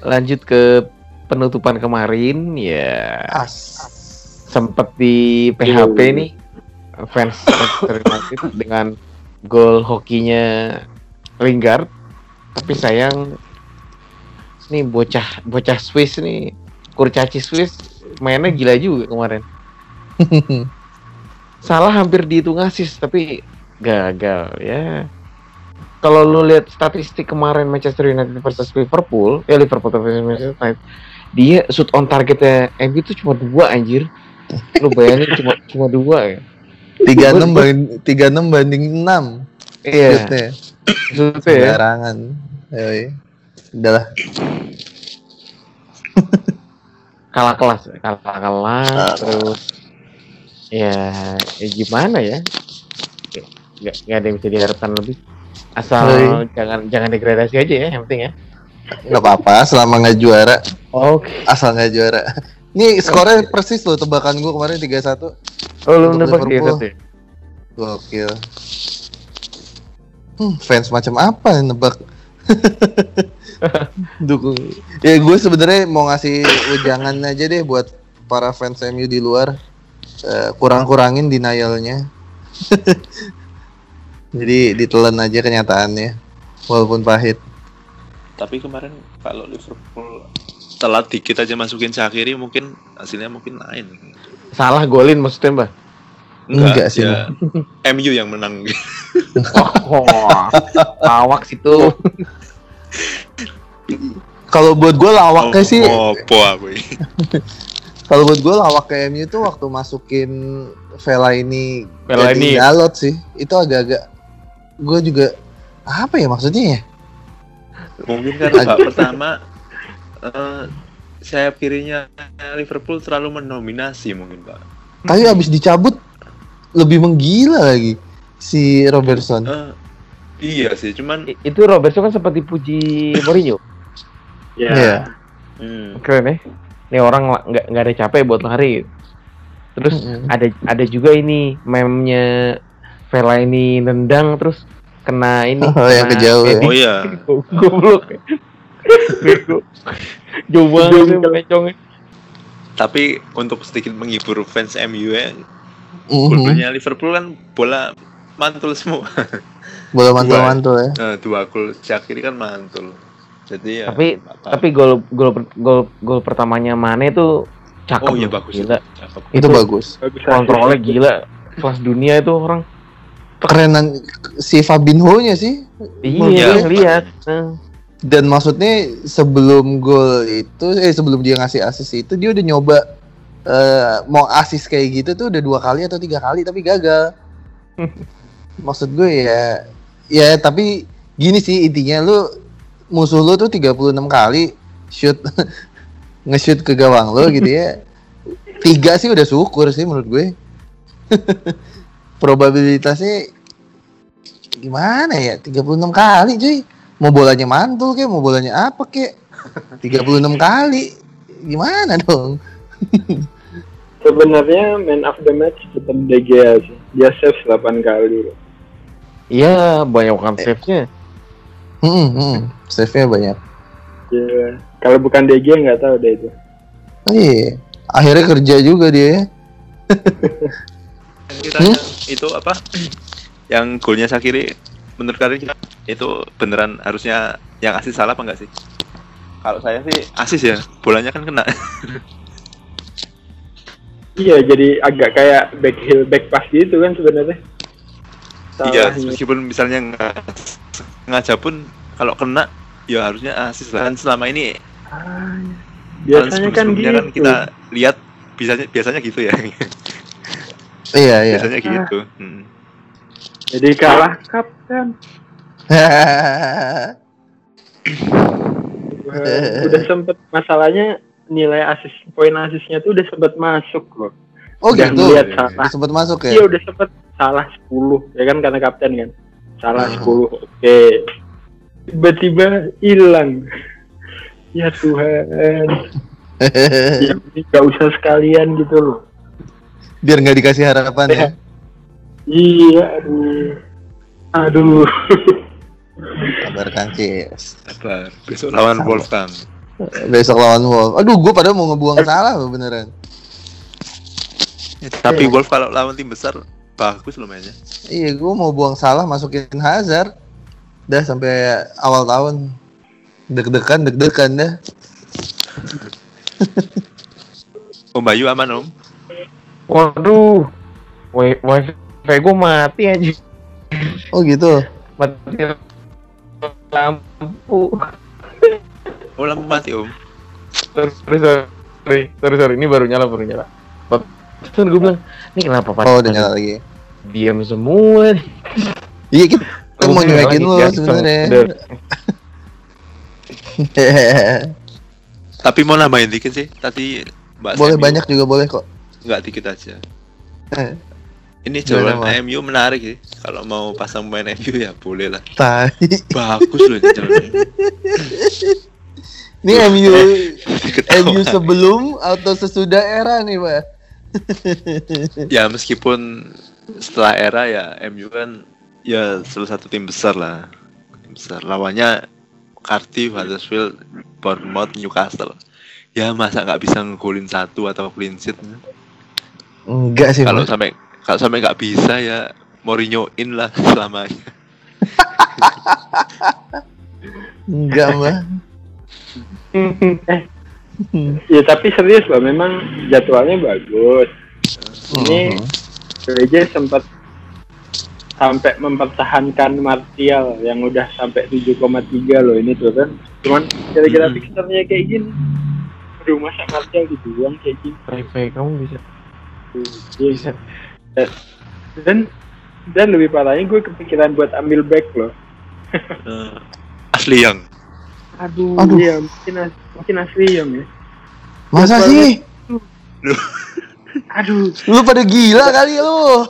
Lanjut ke penutupan kemarin ya As. sempat di PHP nih fans Manchester United dengan gol hokinya Lingard tapi sayang nih bocah bocah Swiss nih kurcaci Swiss mainnya gila juga kemarin [laughs] salah hampir dihitung asis tapi gagal ya kalau lu lihat statistik kemarin Manchester United versus Liverpool ya Liverpool versus Manchester United dia shoot on targetnya MU itu cuma dua anjir lu bayangin cuma cuma dua ya Tiga enam banding tiga enam banding enam. iya Shootnya. ya Sembarangan. Yoi. Udahlah. [laughs] kalah kelas kalah kelas Ah. terus ya, ya gimana ya nggak nggak ada yang bisa diharapkan lebih asal Hai. jangan jangan degradasi aja ya yang penting ya Nggak apa-apa selama nggak juara, oke asal nggak juara. Nih skornya persis loh tebakan gua kemarin 3-1. oh lu nebak dia Liverpool. satu ya? Gokil. Hmm, fans macam apa yang nebak? [laughs] [laughs] Dukung. Ya gue sebenarnya mau ngasih ujangan aja deh buat para fans MU di luar. Eh, kurang-kurangin denialnya. [laughs] Jadi ditelan aja kenyataannya. Walaupun pahit. Tapi kemarin kalau Liverpool telat dikit aja masukin Shaqiri mungkin hasilnya mungkin lain. salah golin maksudnya mbak Enggak sih, ya, MU yang menang. [laughs] oh, awak situ Kalau buat gue lawaknya sih, Oh, po aku ini. [laughs] kalau buat gue lawak ke MU tuh waktu masukin Vela ini Fellaini. Dalot sih, itu agak-agak gue juga apa ya maksudnya ya? Mungkin karena babak pertama eh sayap kirinya Liverpool terlalu mendominasi mungkin Pak. Tapi abis dicabut lebih menggila lagi si Robertson. Eh, iya sih, cuman I- Itu Robertson kan seperti puji Mourinho. [laughs] Ya. Iya. hmm, Keren ya. Ini orang nggak nggak ada capek buat lari. Terus Mm-mm. ada ada juga ini meme-nya Vela ini nendang terus kena ini. Oh, yang kena kejauh ya. oh iya, [laughs] Goblok. Jauh banget melencongnya. tapi untuk sedikit menghibur fans MU ya, Mhm. golnya Liverpool kan bola mantul semua. [laughs] Bola mantul-mantul ya. Nah, dua gol Shaqiri kan mantul. Jadi ya Tapi- apa-apa. Tapi gol gol gol gol pertamanya Mane itu cakep. oh iya bagus Gila. Cakep. Itu bagus. Bagus Kontrolnya gila. Kelas dunia itu orang. Kerenan si Fabinho-nya sih. Iya, lihat. Nah. Dan maksudnya sebelum gol itu eh sebelum dia ngasih assist itu dia udah nyoba eh, mau assist kayak gitu tuh udah dua kali atau tiga kali tapi gagal. [laughs] Maksud gue ya ya tapi gini sih intinya lu musuh lu tuh 36 kali shoot [laughs] nge-shoot ke gawang lo gitu ya. [laughs] Tiga sih udah syukur sih menurut gue. [laughs] Probabilitasnya gimana ya? 36 kali cuy. Mau bolanya mantul kek, mau bolanya apa kek. 36 kali. Gimana dong? Sebenarnya man of the match tetap De Gea sih. Dia save 8 kali. Iya, banyak kan save-nya. Hmm, hmm. Save-nya banyak. Ya. Kalau bukan Gea nggak tahu deh itu. Oh, iya. Akhirnya kerja juga dia ya. Kita Hmm? yang itu apa? Yang golnya Shaqiri menurut kalian itu beneran harusnya yang asis salah apa enggak sih? Kalau saya sih asis ya, bolanya kan kena. Iya, jadi agak kayak back heel back pass gitu kan sebenarnya. Iya, Salahnya. meskipun misalnya nggak sengaja pun kalau kena ya harusnya asis lah. Kan selama ini Ah, biasanya kan sebelum-sebelumnya gitu. kan kita lihat biasanya biasanya gitu ya. Iya, iya. biasanya gitu. Hmm. Jadi kalah kapten. [laughs] Udah sempet masalahnya nilai asis poin asisnya tuh udah sempet masuk loh. oh udah gitu. Iya. Dia sempat masuk ya? Iya udah sempet salah 10 ya kan karena kapten kan. Salah Hmm. 10. Oke. Tiba-tiba hilang. Ya Tuhan. [laughs] ya usah sekalian gitu loh. Biar nggak dikasih harapan ya. [laughs] Iya, aduh. Aduh. Kabarkan Cis. Sabar. Besok lawan Wolfgang. Besok lawan Wolf. Aduh, gue pada mau ngebuang salah beneran. Tapi Wolf kalau lawan tim besar bagus loh mainnya. Iya, gue mau buang salah masukin Hazard. Dah sampai awal tahun. Deg-degan, deg-degan dah. [laughs] Om Bayu aman om? Waduh. Wi- Wifi gue mati aja. Oh gitu. Mati lampu. Oh lampu mati om. Sorry, sorry, sorry, sorry, sorry. Ini baru nyala, baru nyala. Terus gue bilang, ini kenapa pada Oh, udah nyala lagi. diam semua? nih?" Iya, kita kita mau nyuekin lo sebenarnya. [laughs] Tapi mau nambahin dikit sih. Tadi Mbak boleh MU banyak juga boleh kok. Nggak dikit aja. Eh, Ini Mas? MU menarik sih. Kalau mau pasang pemain MU ya boleh lah. Tai. Bagus loh ini. Ini MU. MU sebelum atau sesudah era nih, Pak. [laughs] Ya meskipun setelah era ya MU kan ya salah satu tim besar lah. Tim besar. Lawannya Cardiff, Huddersfield, Bournemouth, Newcastle. Ya masa nggak bisa ngegolin satu atau clean sheet? Enggak sih, Kalau sampai kalau sampai nggak bisa ya Mourinho in lah [laughs] selamanya. Enggak, Mbak. [laughs] [laughs] Ya tapi serius loh, memang jadwalnya bagus. Ini Mhm. PJ sempat sampai mempertahankan Martial yang udah sampai 7,3 loh ini tuh kan. Cuman kira-kira Hmm. fixernya kayak gini. Aduh masa Martial dibuang kayak gini. Wifi kamu bisa, Iya. bisa. Dan dan lebih parahnya gue kepikiran buat ambil back loh. Eh, [laughs] asli yang Aduh, Aduh. iya mungkin as- mungkin asli yang ya. Masa Jadwalnya- sih? [laughs] Aduh, Lu pada gila kali lu.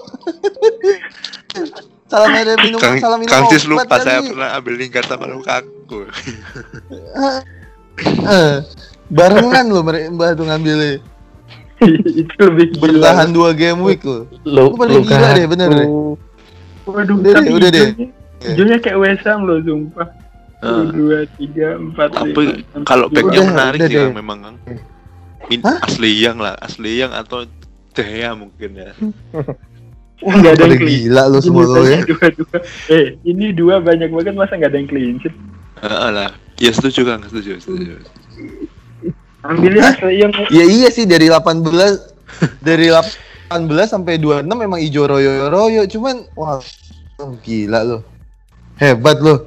salah ada minum, Kang, salah minum Kang Cis lupa saya kali. pernah ambil lingkar sama Lukaku. [laughs] Eh, barengan lu Mbah tuh ngambilnya. [laughs] itu lebih gila. Bertahan dua game week lu. Lu, Lu pada gila deh, bener deh. Waduh, Udah deh, udah deh. Hijaunya kayak Wesam loh, sumpah. Eh, Dua, tiga, empat, tapi kalau backnya menarik udah sih memang Kang. In, asli yang lah, asli yang atau Dea mungkin ya. Wah, nggak ada yang clean. gila lu semua lu ya. Dua, dua. Eh, ini dua banyak banget masa nggak ada yang clean sheet. Heeh lah. Ya setuju Kang, setuju, setuju. Ambilnya asli yang Ya iya sih dari 18 dari 18 sampai 26 memang ijo royo royo cuman wah gila lu. Hebat lu.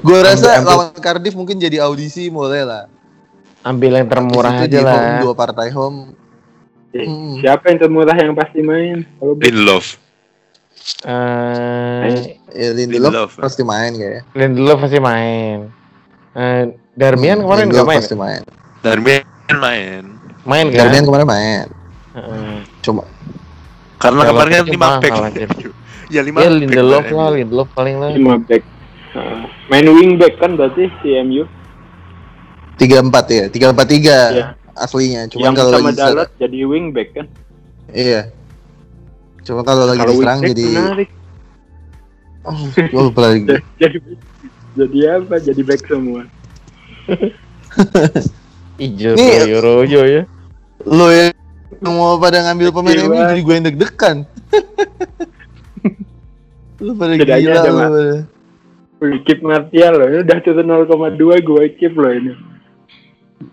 Gua rasa Ambil- ambil- lawan Cardiff mungkin jadi audisi mulai lah. ambil yang termurah aja home, lah. dua partai home. Eh, Hmm. siapa yang termurah yang pasti main? Kalau love. Eh, Ya Lindelof Lindelof. pasti main kayaknya. Lindelof pasti main. Eh, Darmian Hmm, kemarin nggak main. Pasti main. Darmian main. Main kan? Darmian kemarin main. Heeh. Cuma Karena kemarin kan itu 5 back. mahal, anjir. [laughs] ya 5 Ya Lindelof lah, Lindelof paling lah. lima back. Main wing back kan berarti si MU. 34 ya, 343 Iya. aslinya. Cuman yang kalau sama lagi Dalot jadi wing back kan. Iya. Cuma kalau lagi diserang jadi menarik. oh, gue lupa lagi. [laughs] jadi jadi apa? Jadi back semua. [laughs] Ijo Nih- royo royo ya. Lo yang mau pada ngambil pemain Iya. MU jadi gue yang deg-degan. [laughs] lu pada gila lu pada. Wih, keep Martial loh, ini udah turun 0,2 gue keep loh ini.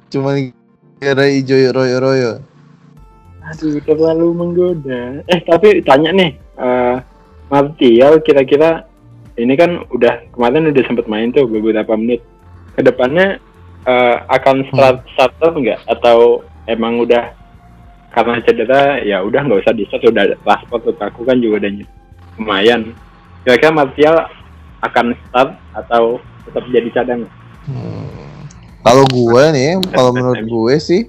Cuma kira ijo royo royo. Aduh, terlalu menggoda. Eh, tapi tanya nih, eh Martial kira-kira ini kan udah kemarin udah sempet main tuh beberapa menit. Ke depannya eh, akan start starter nggak? Atau emang udah karena cedera ya udah nggak usah di start udah Rashford aku kan juga udah lumayan. Kira-kira Martial akan start atau tetap jadi cadangan? Kalau gue nih, kalau menurut gue sih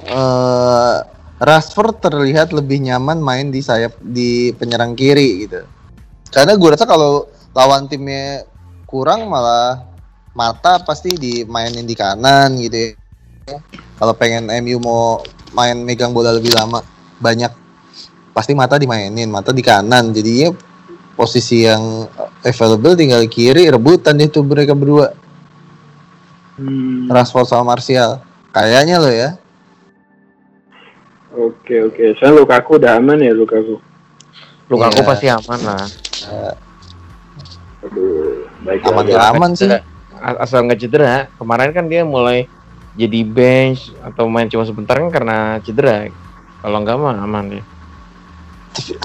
eh Rashford terlihat lebih nyaman main di sayap di penyerang kiri gitu. Karena gue rasa kalau lawan timnya kurang malah mata pasti dimainin di kanan gitu ya. Kalau pengen MU mau main megang bola lebih lama banyak pasti mata dimainin, mata di kanan. Jadinya posisi yang available tinggal kiri rebutan itu mereka berdua. Hmm, Rashford sama Martial. Kayaknya lo ya. Oke oke, soalnya Lukaku udah aman ya Lukaku. Lukaku Iya. pasti aman lah. Aduh, baik Aman gak aman sih. A- Asal nggak cedera. Kemarin kan dia mulai jadi bench atau main cuma sebentar kan karena cedera. Kalau nggak mah aman dia.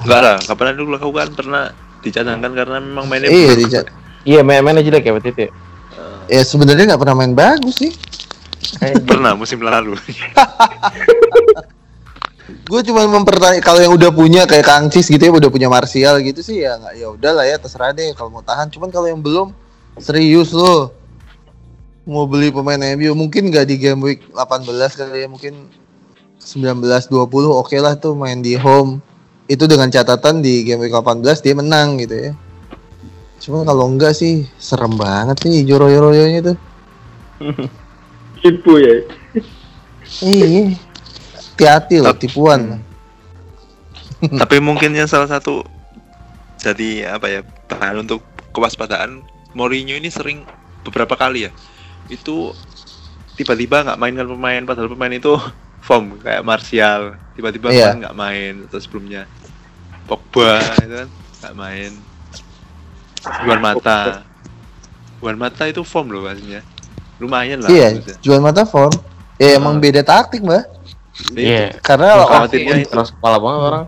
Enggak lah, kapan dulu Lukaku kan pernah dicadangkan karena memang mainnya Iya, buruk. Dica- Iya main main jelek ya waktu itu. ya? ya sebenarnya nggak pernah main bagus sih. [laughs] pernah musim lalu. [laughs] Gue cuma mempertanya kalau yang udah punya kayak Kang Cis gitu ya, udah punya Martial gitu sih ya nggak ya udah lah ya terserah deh kalau mau tahan. Cuman kalau yang belum serius lo mau beli pemain MU mungkin nggak di game week 18 kali ya mungkin 19 20 oke lah tuh main di home itu dengan catatan di game week 18 dia menang gitu ya. Cuma kalau enggak sih serem banget nih joroyo-royonya tuh. [laughs] Tipu ya. Iya. Hati-hati loh tipuan. Tapi mungkin yang salah satu jadi apa ya bahan untuk kewaspadaan Mourinho ini sering beberapa kali ya itu tiba-tiba nggak mainkan pemain padahal pemain itu [laughs] form kayak Martial tiba-tiba kemarin nggak main atau sebelumnya Pogba itu kan nggak main Juan Mata Juan Mata itu form loh pastinya lumayan lah Iya, maksudnya. jual mata form. Ya emang Ah. beda taktik, Mbak. Iya. Karena Khawatirnya itu Terus kepala banget orang.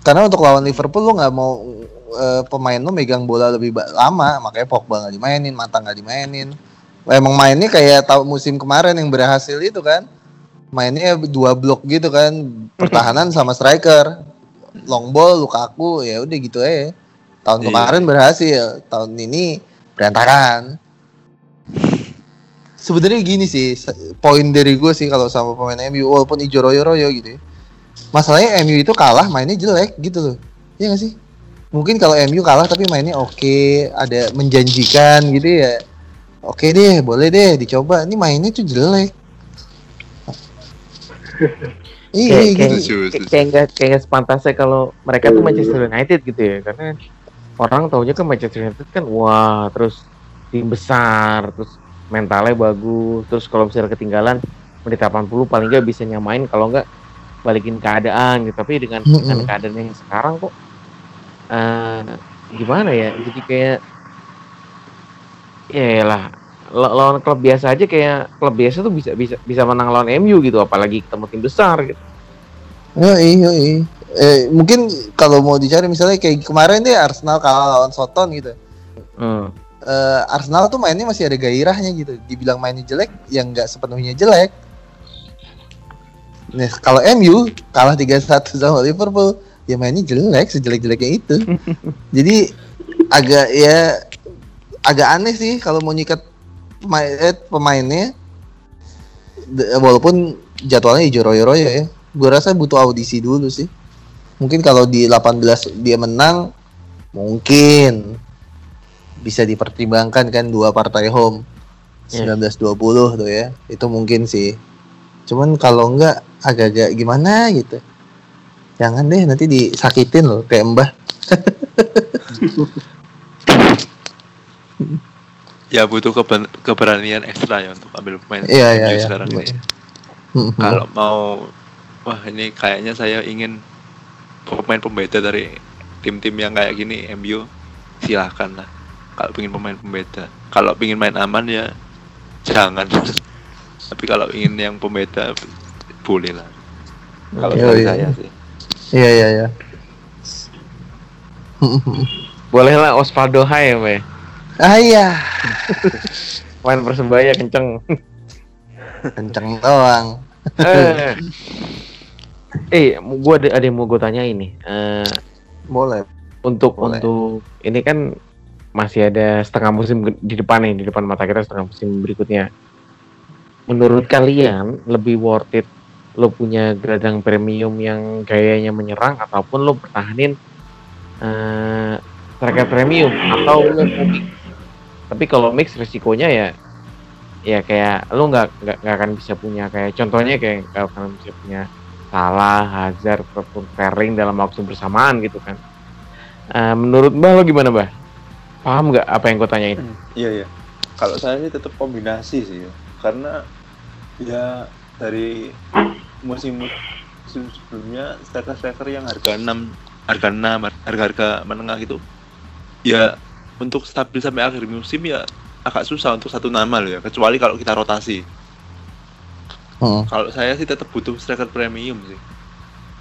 karena untuk lawan Liverpool lu nggak mau eh, pemain lu megang bola lebih lama, makanya Pogba nggak dimainin, Mata nggak dimainin. Emang mainnya kayak tahu musim kemarin yang berhasil itu kan. Mainnya dua blok gitu kan, pertahanan sama striker. Long ball Lukaku ya udah gitu aja. Tahun Iya. kemarin berhasil, tahun ini berantakan. sebenarnya gini sih poin dari gue sih kalau sama pemain MU walaupun ijo royo royo gitu ya masalahnya MU itu kalah mainnya jelek gitu loh Iya gak sih mungkin kalau MU kalah tapi mainnya oke ada menjanjikan gitu ya oke deh boleh deh dicoba ini mainnya tuh jelek iya Kayak- kayak- gitu kayak kayak nggak kayak nggak sepantasnya kalau mereka tuh Manchester United gitu ya karena orang taunya kan Manchester United kan wah terus tim besar terus mentalnya bagus terus kalau misalnya ketinggalan menit 80 paling nggak bisa nyamain kalau nggak balikin keadaan gitu. Tapi dengan, Mm-mm. dengan keadaan yang sekarang kok eh gimana ya jadi kayak ya lah la- lawan klub biasa aja kayak klub biasa tuh bisa bisa bisa menang lawan MU gitu apalagi ketemu tim besar gitu Yoi, yoi. Eh, mungkin kalau mau dicari misalnya kayak kemarin deh Arsenal kalah lawan Soton gitu. Hmm. Eh, Arsenal tuh mainnya masih ada gairahnya gitu. Dibilang mainnya jelek, yang nggak sepenuhnya jelek. Nah, kalau MU kalah 3-1 sama Liverpool, ya mainnya jelek, sejelek-jeleknya itu. [laughs] Jadi agak ya agak aneh sih kalau mau nyikat pemain, eh, pemainnya. D- walaupun jadwalnya hijau royo-royo ya. Gue rasa butuh audisi dulu sih. Mungkin kalau di 18 dia menang, mungkin bisa dipertimbangkan kan dua partai home Iya. 19-20 tuh ya. Itu mungkin sih. Cuman kalau enggak agak-agak gimana gitu. Jangan deh nanti disakitin loh kayak Mbah. [laughs] Ya butuh keben- keberanian ekstra ya untuk ambil pemain iya MU iya. sekarang ini. Hmm, Kalau mau wah ini kayaknya saya ingin pemain pembeda dari tim-tim yang kayak gini MU silahkan lah. Kalau ingin pemain pembeda, kalau ingin main aman ya jangan. [laughs] Tapi kalau ingin yang pembeda boleh lah. Kalau Iya, dari iya. saya sih. Iya iya iya. boleh lah Osvaldo Hai ya ya? Ah iya, main persebaya kenceng kenceng doang. eh eh gue ada ada yang mau gue tanya ini eh Boleh. untuk Boleh. untuk ini kan masih ada setengah musim di depan nih di depan mata kita setengah musim berikutnya menurut kalian lebih worth it lo punya gelandang premium yang gayanya menyerang ataupun lo pertahanin eh striker premium atau lo? Tapi kalau mix risikonya ya ya kayak lo nggak nggak akan bisa punya kayak contohnya kayak nggak akan bisa punya Salah, Hazard, ataupun Sterling dalam waktu bersamaan gitu kan. Eh, menurut Mbah lo gimana Mbah? Paham nggak apa yang gue tanyain? Iya iya. Kalau saya sih tetap kombinasi sih ya. Karena ya dari musim musim sebelumnya striker-striker yang harga 6 harga 6 harga-harga menengah itu ya untuk stabil sampai akhir musim ya agak susah untuk satu nama loh ya kecuali kalau kita rotasi Hmm. kalau saya sih tetap butuh striker premium sih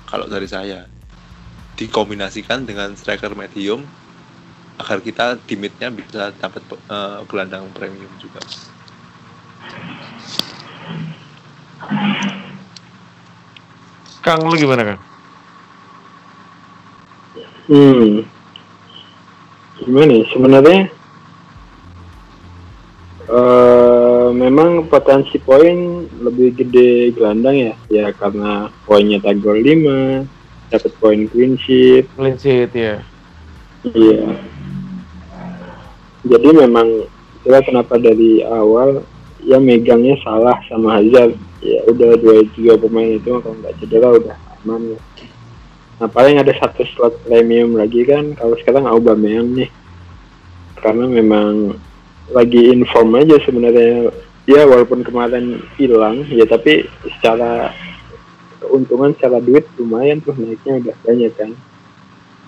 kalau dari saya dikombinasikan dengan striker medium agar kita di midnya bisa dapat eh, gelandang premium juga Kang lu gimana Kang? Hmm. Gimana ya? Sebenarnya eh memang potensi poin lebih gede gelandang ya. Ya karena poinnya tag gol 5, dapat poin clean sheet. Clean sheet ya. Iya. Jadi memang itulah kenapa dari awal ya megangnya salah sama Hazard. Ya udah dua tiga pemain itu kalau nggak cedera udah aman ya. Nah paling ada satu slot premium lagi kan kalau sekarang Aubameyang nih. Karena memang lagi inform aja sebenarnya. Ya walaupun kemarin hilang ya tapi secara keuntungan secara duit lumayan tuh naiknya udah banyak kan.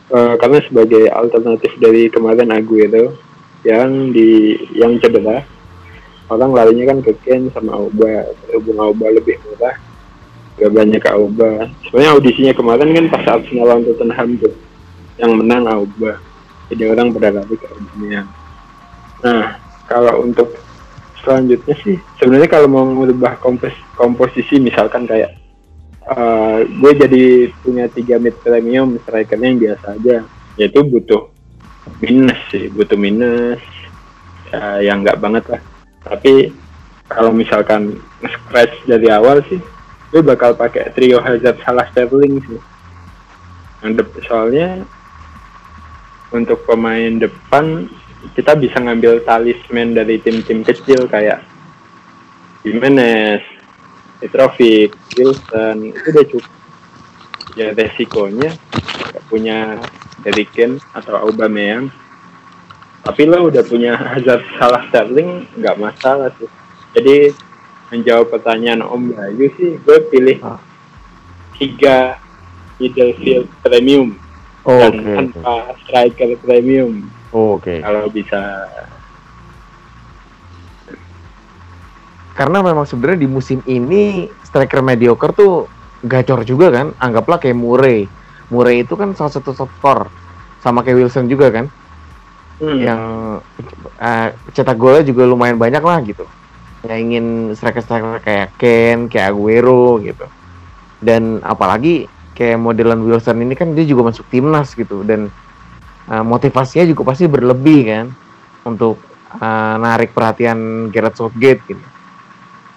Eh, karena sebagai alternatif dari kemarin Aguero yang di yang cedera orang larinya kan ke Ken sama Auba hubung Auba lebih murah gak banyak Auba. Sebenarnya audisinya kemarin kan pas Arsenal lawan Tottenham tuh. Yang menang Auba. Jadi orang pada lari ke Aubameyang. Nah kalau untuk selanjutnya sih sebenarnya kalau mau merubah kompos komposisi misalkan kayak eh, gue jadi punya tiga mid premium strikernya yang biasa aja. Yaitu butuh minus sih butuh minus. Ya, yang nggak banget lah. Tapi kalau misalkan scratch dari awal sih gue bakal pakai trio Hazard salah Sterling sih. Soalnya untuk pemain depan kita bisa ngambil talisman dari tim-tim kecil kayak Jimenez, Mitrovic, Wilson itu udah cukup. Ya resikonya nggak punya Kane atau Aubameyang. Tapi lo udah punya Hazard salah Sterling nggak masalah sih. Jadi menjawab pertanyaan Om Bayu sih gue pilih Ah. tiga midfield premium Oh, dan Oke. tanpa striker premium Oke. kalau bisa Karena memang sebenarnya di musim ini striker mediocre tuh gacor juga kan. Anggaplah kayak Murray. Murray itu kan salah satu top scorer. Sama kayak Wilson juga kan. hmm, Yang eh, cetak golnya juga lumayan banyak lah gitu. Ingin striker-striker kayak Ken, kayak Aguero gitu. Dan apalagi kayak modelan Wilson ini kan dia juga masuk timnas gitu. Dan eh, motivasinya juga pasti berlebih kan. Untuk eh, narik perhatian Gareth Southgate gitu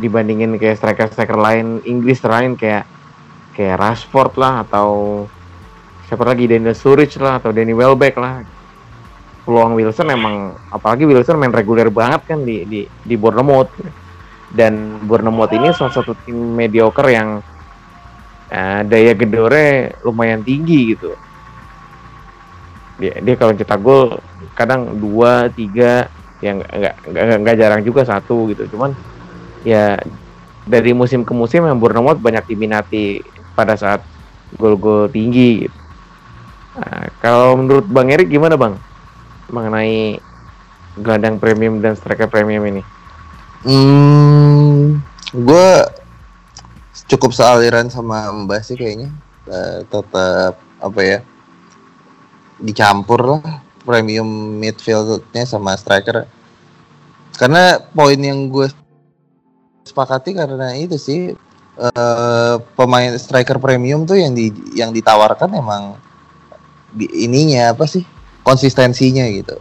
dibandingin kayak striker-striker lain Inggris lain kayak kayak Rashford lah atau siapa lagi Daniel Sturridge lah atau Danny Welbeck lah peluang Wilson emang apalagi Wilson main reguler banget kan di di di Bournemouth dan Bournemouth ini salah satu tim mediocre yang eh, daya gedore lumayan tinggi gitu dia dia kalau cetak gol kadang dua tiga yang nggak nggak jarang juga satu gitu cuman ya dari musim ke musim yang Bournemouth banyak diminati pada saat gol-gol tinggi. Gitu. Nah, kalau menurut Bang Erik gimana Bang mengenai gelandang premium dan striker premium ini? Hmm, gue cukup sealiran sama Mbak sih kayaknya. Eh, tetap apa ya? Dicampur lah premium midfieldnya sama striker. Karena poin yang gue sepakati karena itu sih eh, pemain striker premium tuh yang di yang ditawarkan emang ininya apa sih konsistensinya gitu.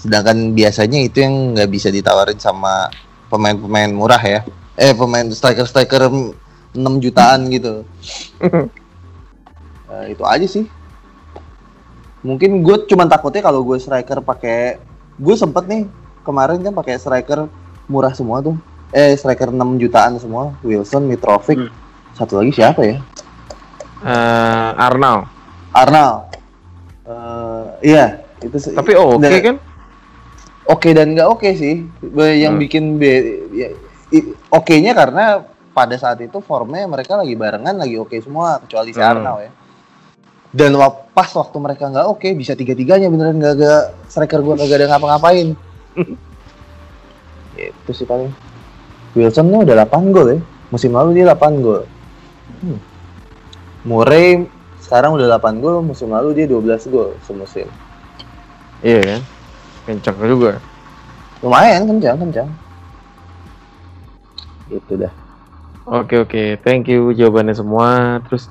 Sedangkan biasanya itu yang nggak bisa ditawarin sama pemain-pemain murah ya. Eh pemain striker-striker 6 jutaan gitu. [laughs] Eh, itu aja sih. Mungkin gue cuman takutnya kalau gue striker pakai gue sempet nih kemarin kan pakai striker murah semua tuh. Eh striker 6 jutaan semua. Wilson, Mitrovic. Hmm. Satu lagi siapa ya? Eh, Arnold. Arnal. Eh, iya, itu sih. Tapi oke Dan- kan? Oke dan nggak oke sih. Be- Yang Hmm. bikin be- ya, oke-nya karena pada saat itu formnya mereka lagi barengan lagi oke semua kecuali si Hmm. Arnal ya. Dan pas waktu mereka nggak oke bisa tiga-tiganya beneran nggak ada striker gua kagak ada ngapa-ngapain. [laughs] itu sih paling. Wilson nya udah 8 gol ya. Musim lalu dia 8 gol. Hmm. Murray sekarang udah 8 gol, musim lalu dia 12 gol semusim. Iya kan? Kencang juga. Lumayan kencang kencang. Itu dah. Oke oke, thank you jawabannya semua. Terus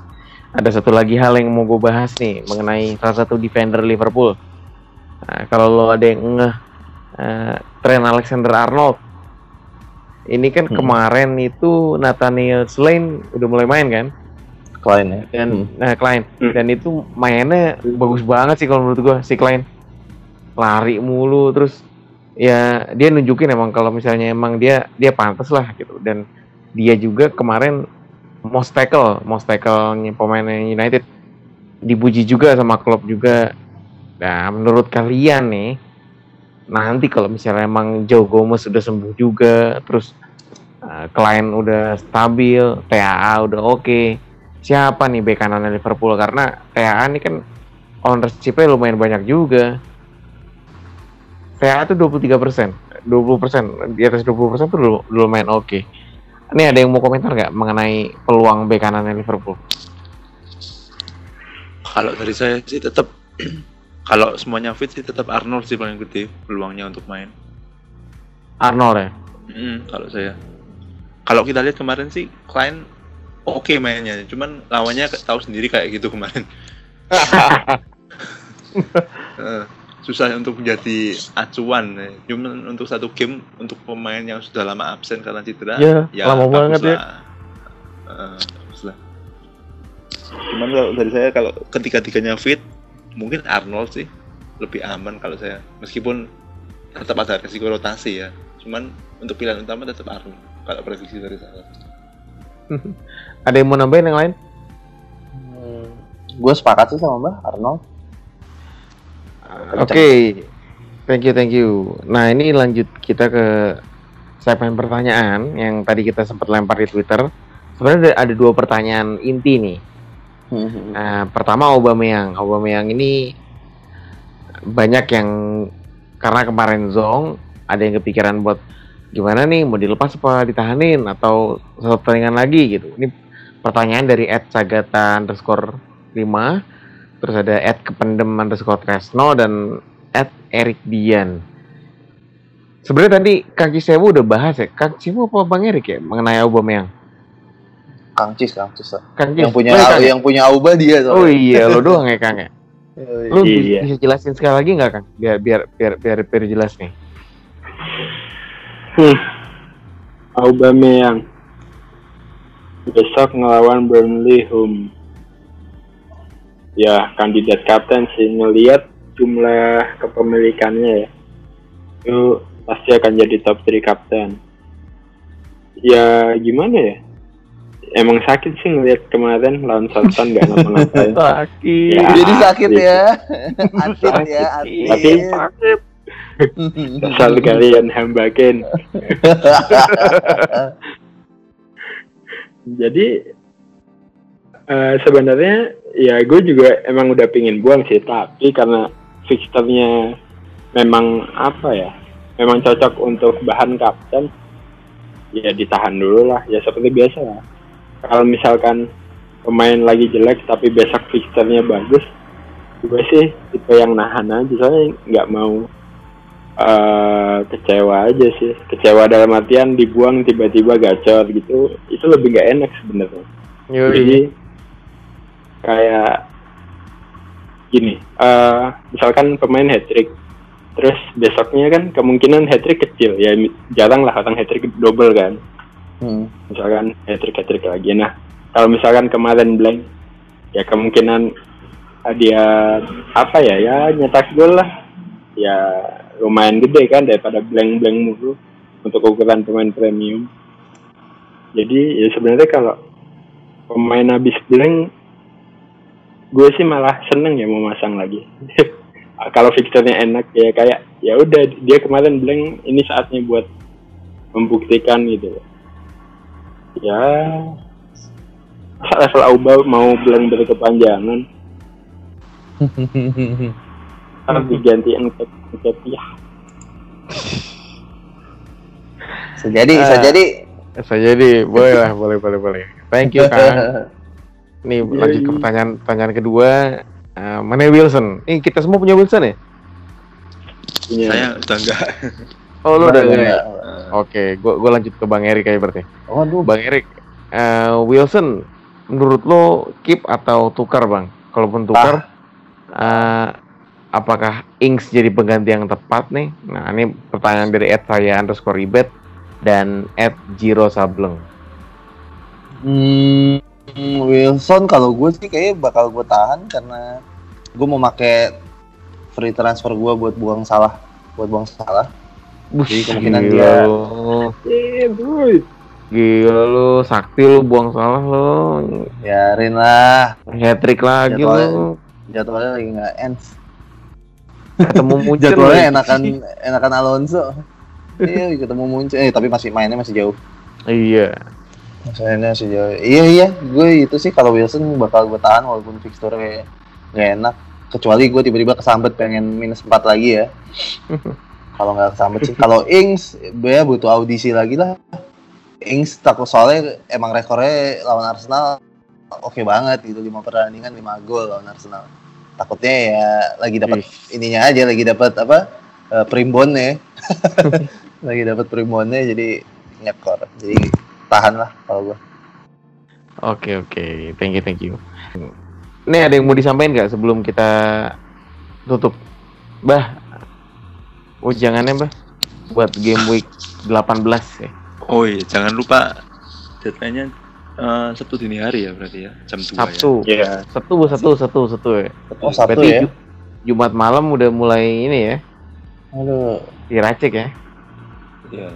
ada satu lagi hal yang mau gue bahas nih mengenai salah satu defender Liverpool. Nah, kalau lo ada yang ngeh eh, Trent Alexander Arnold, ini kan Hmm. kemarin itu Nathaniel Slain udah mulai main kan? Klein ya. Dan nah Klein. Hmm. dan itu mainnya bagus banget sih kalau menurut gue si Klein. Lari mulu terus ya dia nunjukin emang kalau misalnya emang dia dia pantas lah gitu. Dan dia juga kemarin most tackle most tackle pemain United. Dipuji juga sama klub juga. Nah menurut kalian nih nanti kalau misalnya emang Joe Gomez sudah sembuh juga terus uh, Klein udah stabil TAA udah oke siapa nih bek kanan Liverpool? Karena TAA ini kan ownership-nya lumayan banyak juga. TAA itu 23 persen. 20 persen. Di atas 20 persen tuh lumayan oke. Ini ada yang mau komentar nggak mengenai peluang bek kanan Liverpool? Kalau dari saya sih tetap [clears throat] kalau semuanya fit sih tetap Arnold sih paling gede peluangnya untuk main. Arnold ya? Mm, kalau saya. Kalau kita lihat kemarin sih Klein oke mainnya, cuman lawannya tahu sendiri kayak gitu kemarin. [laughs] Eh, susah untuk menjadi acuan ya. Cuman untuk satu game untuk pemain yang sudah lama absen karena cedera Ya, lama banget ya. lah. Lah. Cuman kalau dari saya kalau ketiga-tiganya fit mungkin Arnold sih lebih aman kalau saya meskipun tetap ada resiko rotasi ya. Cuman untuk pilihan utama tetap Arnold kalau prediksi dari saya. [laughs] Ada yang mau nambahin yang lain? gue Hmm, sepakat sih sama Mbak Arnold. Oke, thank you, thank you. Nah ini lanjut kita ke segmen pertanyaan yang tadi kita sempat lempar di Twitter. Sebenarnya ada, ada dua pertanyaan inti nih. Nah, pertama Aubameyang. Aubameyang ini banyak yang karena kemarin zong ada yang kepikiran buat gimana nih mau dilepas apa ditahanin atau satu pertandingan lagi gitu. Ini pertanyaan dari Ed Sagata underscore 5 terus ada Ed Kependem underscore Tresno dan Ed Erik Dian. Sebenarnya tadi Kang Cisewu udah bahas ya, Kang Cisewu apa Bang Erik ya mengenai Aubameyang? Kang Cis, Kang Cis. Kang Yang Cis, punya boleh, Kang, ya? yang punya Auba dia Oh soalnya. iya, lo doang ya Kang ya. [laughs] Lu bi- Iya. bisa jelasin sekali lagi nggak Kang? Biar biar biar biar, biar jelas nih. Hmm. Aubameyang besok ngelawan Burnley home. Ya kandidat kapten sih ngelihat jumlah kepemilikannya ya. Itu pasti akan jadi top 3 kapten. Ya gimana ya? Emang sakit sih ngelihat kemarin lawan Southampton nggak ngapa-ngapain. [laughs] Sakit. Ya. Jadi sakit gitu. ya. Atit ya, Tapi atit. [laughs] asal kalian hambakin. [laughs] Jadi eh, sebenarnya ya gue juga emang udah pingin buang sih, tapi karena fixturnya memang apa ya, memang cocok untuk bahan kapten, ya ditahan dulu lah, ya seperti biasa lah. Kalau misalkan pemain lagi jelek tapi besok fixturnya bagus, gue sih tipe yang nahan aja, soalnya nggak mau eh kecewa aja sih. Kecewa dalam artian dibuang tiba-tiba gacor gitu. Itu lebih nggak enak sebenarnya. Yoi. jadi kayak gini eh misalkan pemain hat trick terus besoknya kan kemungkinan hat trick kecil. Ya jarang lah orang hat trick double kan. Hmm. misalkan hat trick hat trick lagi. Nah kalau misalkan kemarin blank ya kemungkinan dia apa ya? Ya nyetak gol lah. Ya lumayan gede kan daripada blank blank mulu untuk ukuran pemain premium. Jadi ya sebenarnya kalau pemain habis blank gue sih malah seneng ya mau masang lagi. [laughs] Kalau fixturnya enak ya kayak ya udah dia kemarin blank ini saatnya buat membuktikan gitu. Ya level Auba mau blank berkepanjangan [laughs] harus diganti angket angket ya Bisa jadi, bisa Ah. jadi. Bisa jadi, boleh lah, boleh, boleh, boleh. Thank you, Kang. [laughs] Nih, lanjut ke pertanyaan pertanyaan kedua. Eh, mana Wilson? Ini kita semua punya Wilson ya? punya Saya udah enggak. [laughs] Oh, lu udah enggak ya? Oke, gua gua lanjut ke Bang Erik kayak berarti. Waduh, Bang Erik, eh, Wilson, menurut lo keep atau tukar, Bang? Kalaupun tukar, eh, apakah Ings jadi pengganti yang tepat nih? Nah, ini pertanyaan dari Ed saya underscore ribet dan Ed Jiro Sableng. Hmm, Wilson kalau gue sih kayaknya bakal gue tahan karena gue mau make free transfer gue buat buang salah, buat buang salah. Jadi kemungkinan Gila dia- Gila lu, sakti lu buang salah lu. Biarin lah, Hat trick lagi Jadwalnya- lu. jadwalnya lagi nggak ends. Ketemu [laughs] Munchen Jadwalnya enakan [laughs] enakan Alonso. Iya, ketemu Munchen. Eh, tapi masih mainnya masih jauh. Iya. Mainnya masih jauh. Iya iya, gue itu sih kalau Wilson bakal gue tahan walaupun fixture kayak nggak enak. Kecuali gue tiba-tiba kesambet pengen minus 4 lagi ya. [laughs] kalau nggak kesambet sih. Kalau Ings, gue butuh audisi lagi lah. Ings takut soalnya emang rekornya lawan Arsenal oke banget gitu lima pertandingan 5 gol lawan Arsenal. Takutnya ya lagi dapat ininya aja lagi dapat apa? eh, primbonnya. [laughs] lagi dapat primbonnya jadi nyekor. Jadi tahan lah kalau gue. Oke oke, thank you thank you. Nih ada yang mau disampaikan nggak sebelum kita tutup? Bah, ujangannya bah buat game week 18 ya. Oh iya, jangan lupa deadline-nya eh, Sabtu dini hari ya berarti ya, jam 2 ya. Sabtu. Iya. Sabtu, Bu, Sabtu, Sabtu, Sabtu ya. Oh satu Berarti ya. Ju- Jumat malam udah mulai ini ya, Aduh. diracik ya. Iya.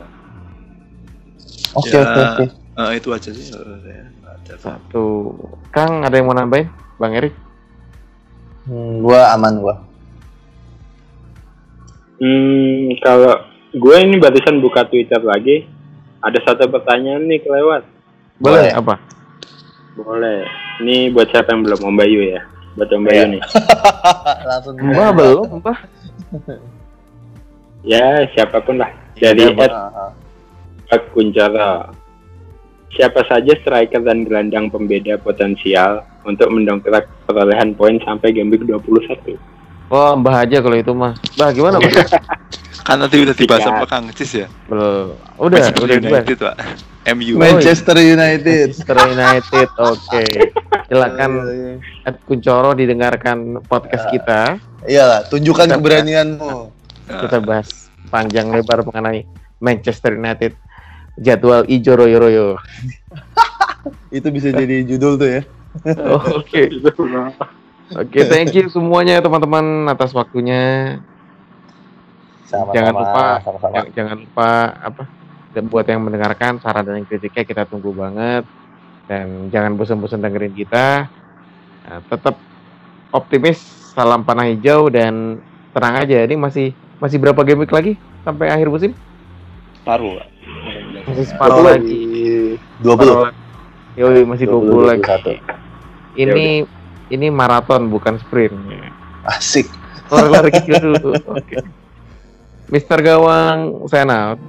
Oke Ya. oke oke. Eh, itu aja sih. ada. Satu. Kang, ada yang mau nambahin? Bang Erik? Hmm, gua aman gua. Hmm, kalau gue ini barusan buka Twitter lagi, ada satu pertanyaan nih kelewat. Boleh, Boleh. apa? Boleh. Ini buat siapa yang belum Om Bayu ya? Buat Om Bayu Iya. nih. [laughs] Langsung. Mbah belum, Mbah. Ya, siapa pun lah. Dari Iya, Ed Pak Kuncoro. Siapa saja striker dan gelandang pembeda potensial untuk mendongkrak perolehan poin sampai game week 21? Oh, Mbah aja kalau itu mah. Mbah gimana, Mbah? [laughs] Kan nanti udah dibahas Sikat. sama Kang Cis ya. Belum. Udah, Manchester udah dibahas. MU. Manchester United. Manchester United. Oke. Silakan Iya, Ed Kuncoro didengarkan podcast kita. Iyalah, tunjukkan Kita- keberanianmu. Kita bahas panjang lebar mengenai Manchester United. Jadwal ijo royo royo. [laughs] Itu bisa jadi judul tuh ya. Oke. Oke, thank you semuanya teman-teman atas waktunya. Sama-sama, Jangan lupa, sama-sama. Jangan lupa apa dan buat yang mendengarkan saran dan kritiknya kita tunggu banget dan jangan bosan-bosan dengerin kita. Nah, tetap optimis, salam panah hijau dan tenang aja. Ini masih masih berapa game week lagi sampai akhir musim? Paruh, Pak. Masih separuh lagi. 20. Yoi, masih 20, 20, lagi. 21. Ini ini maraton bukan sprint. Asik. Lari-lari [laughs] dulu. Oke. Mister Gawang, saya out.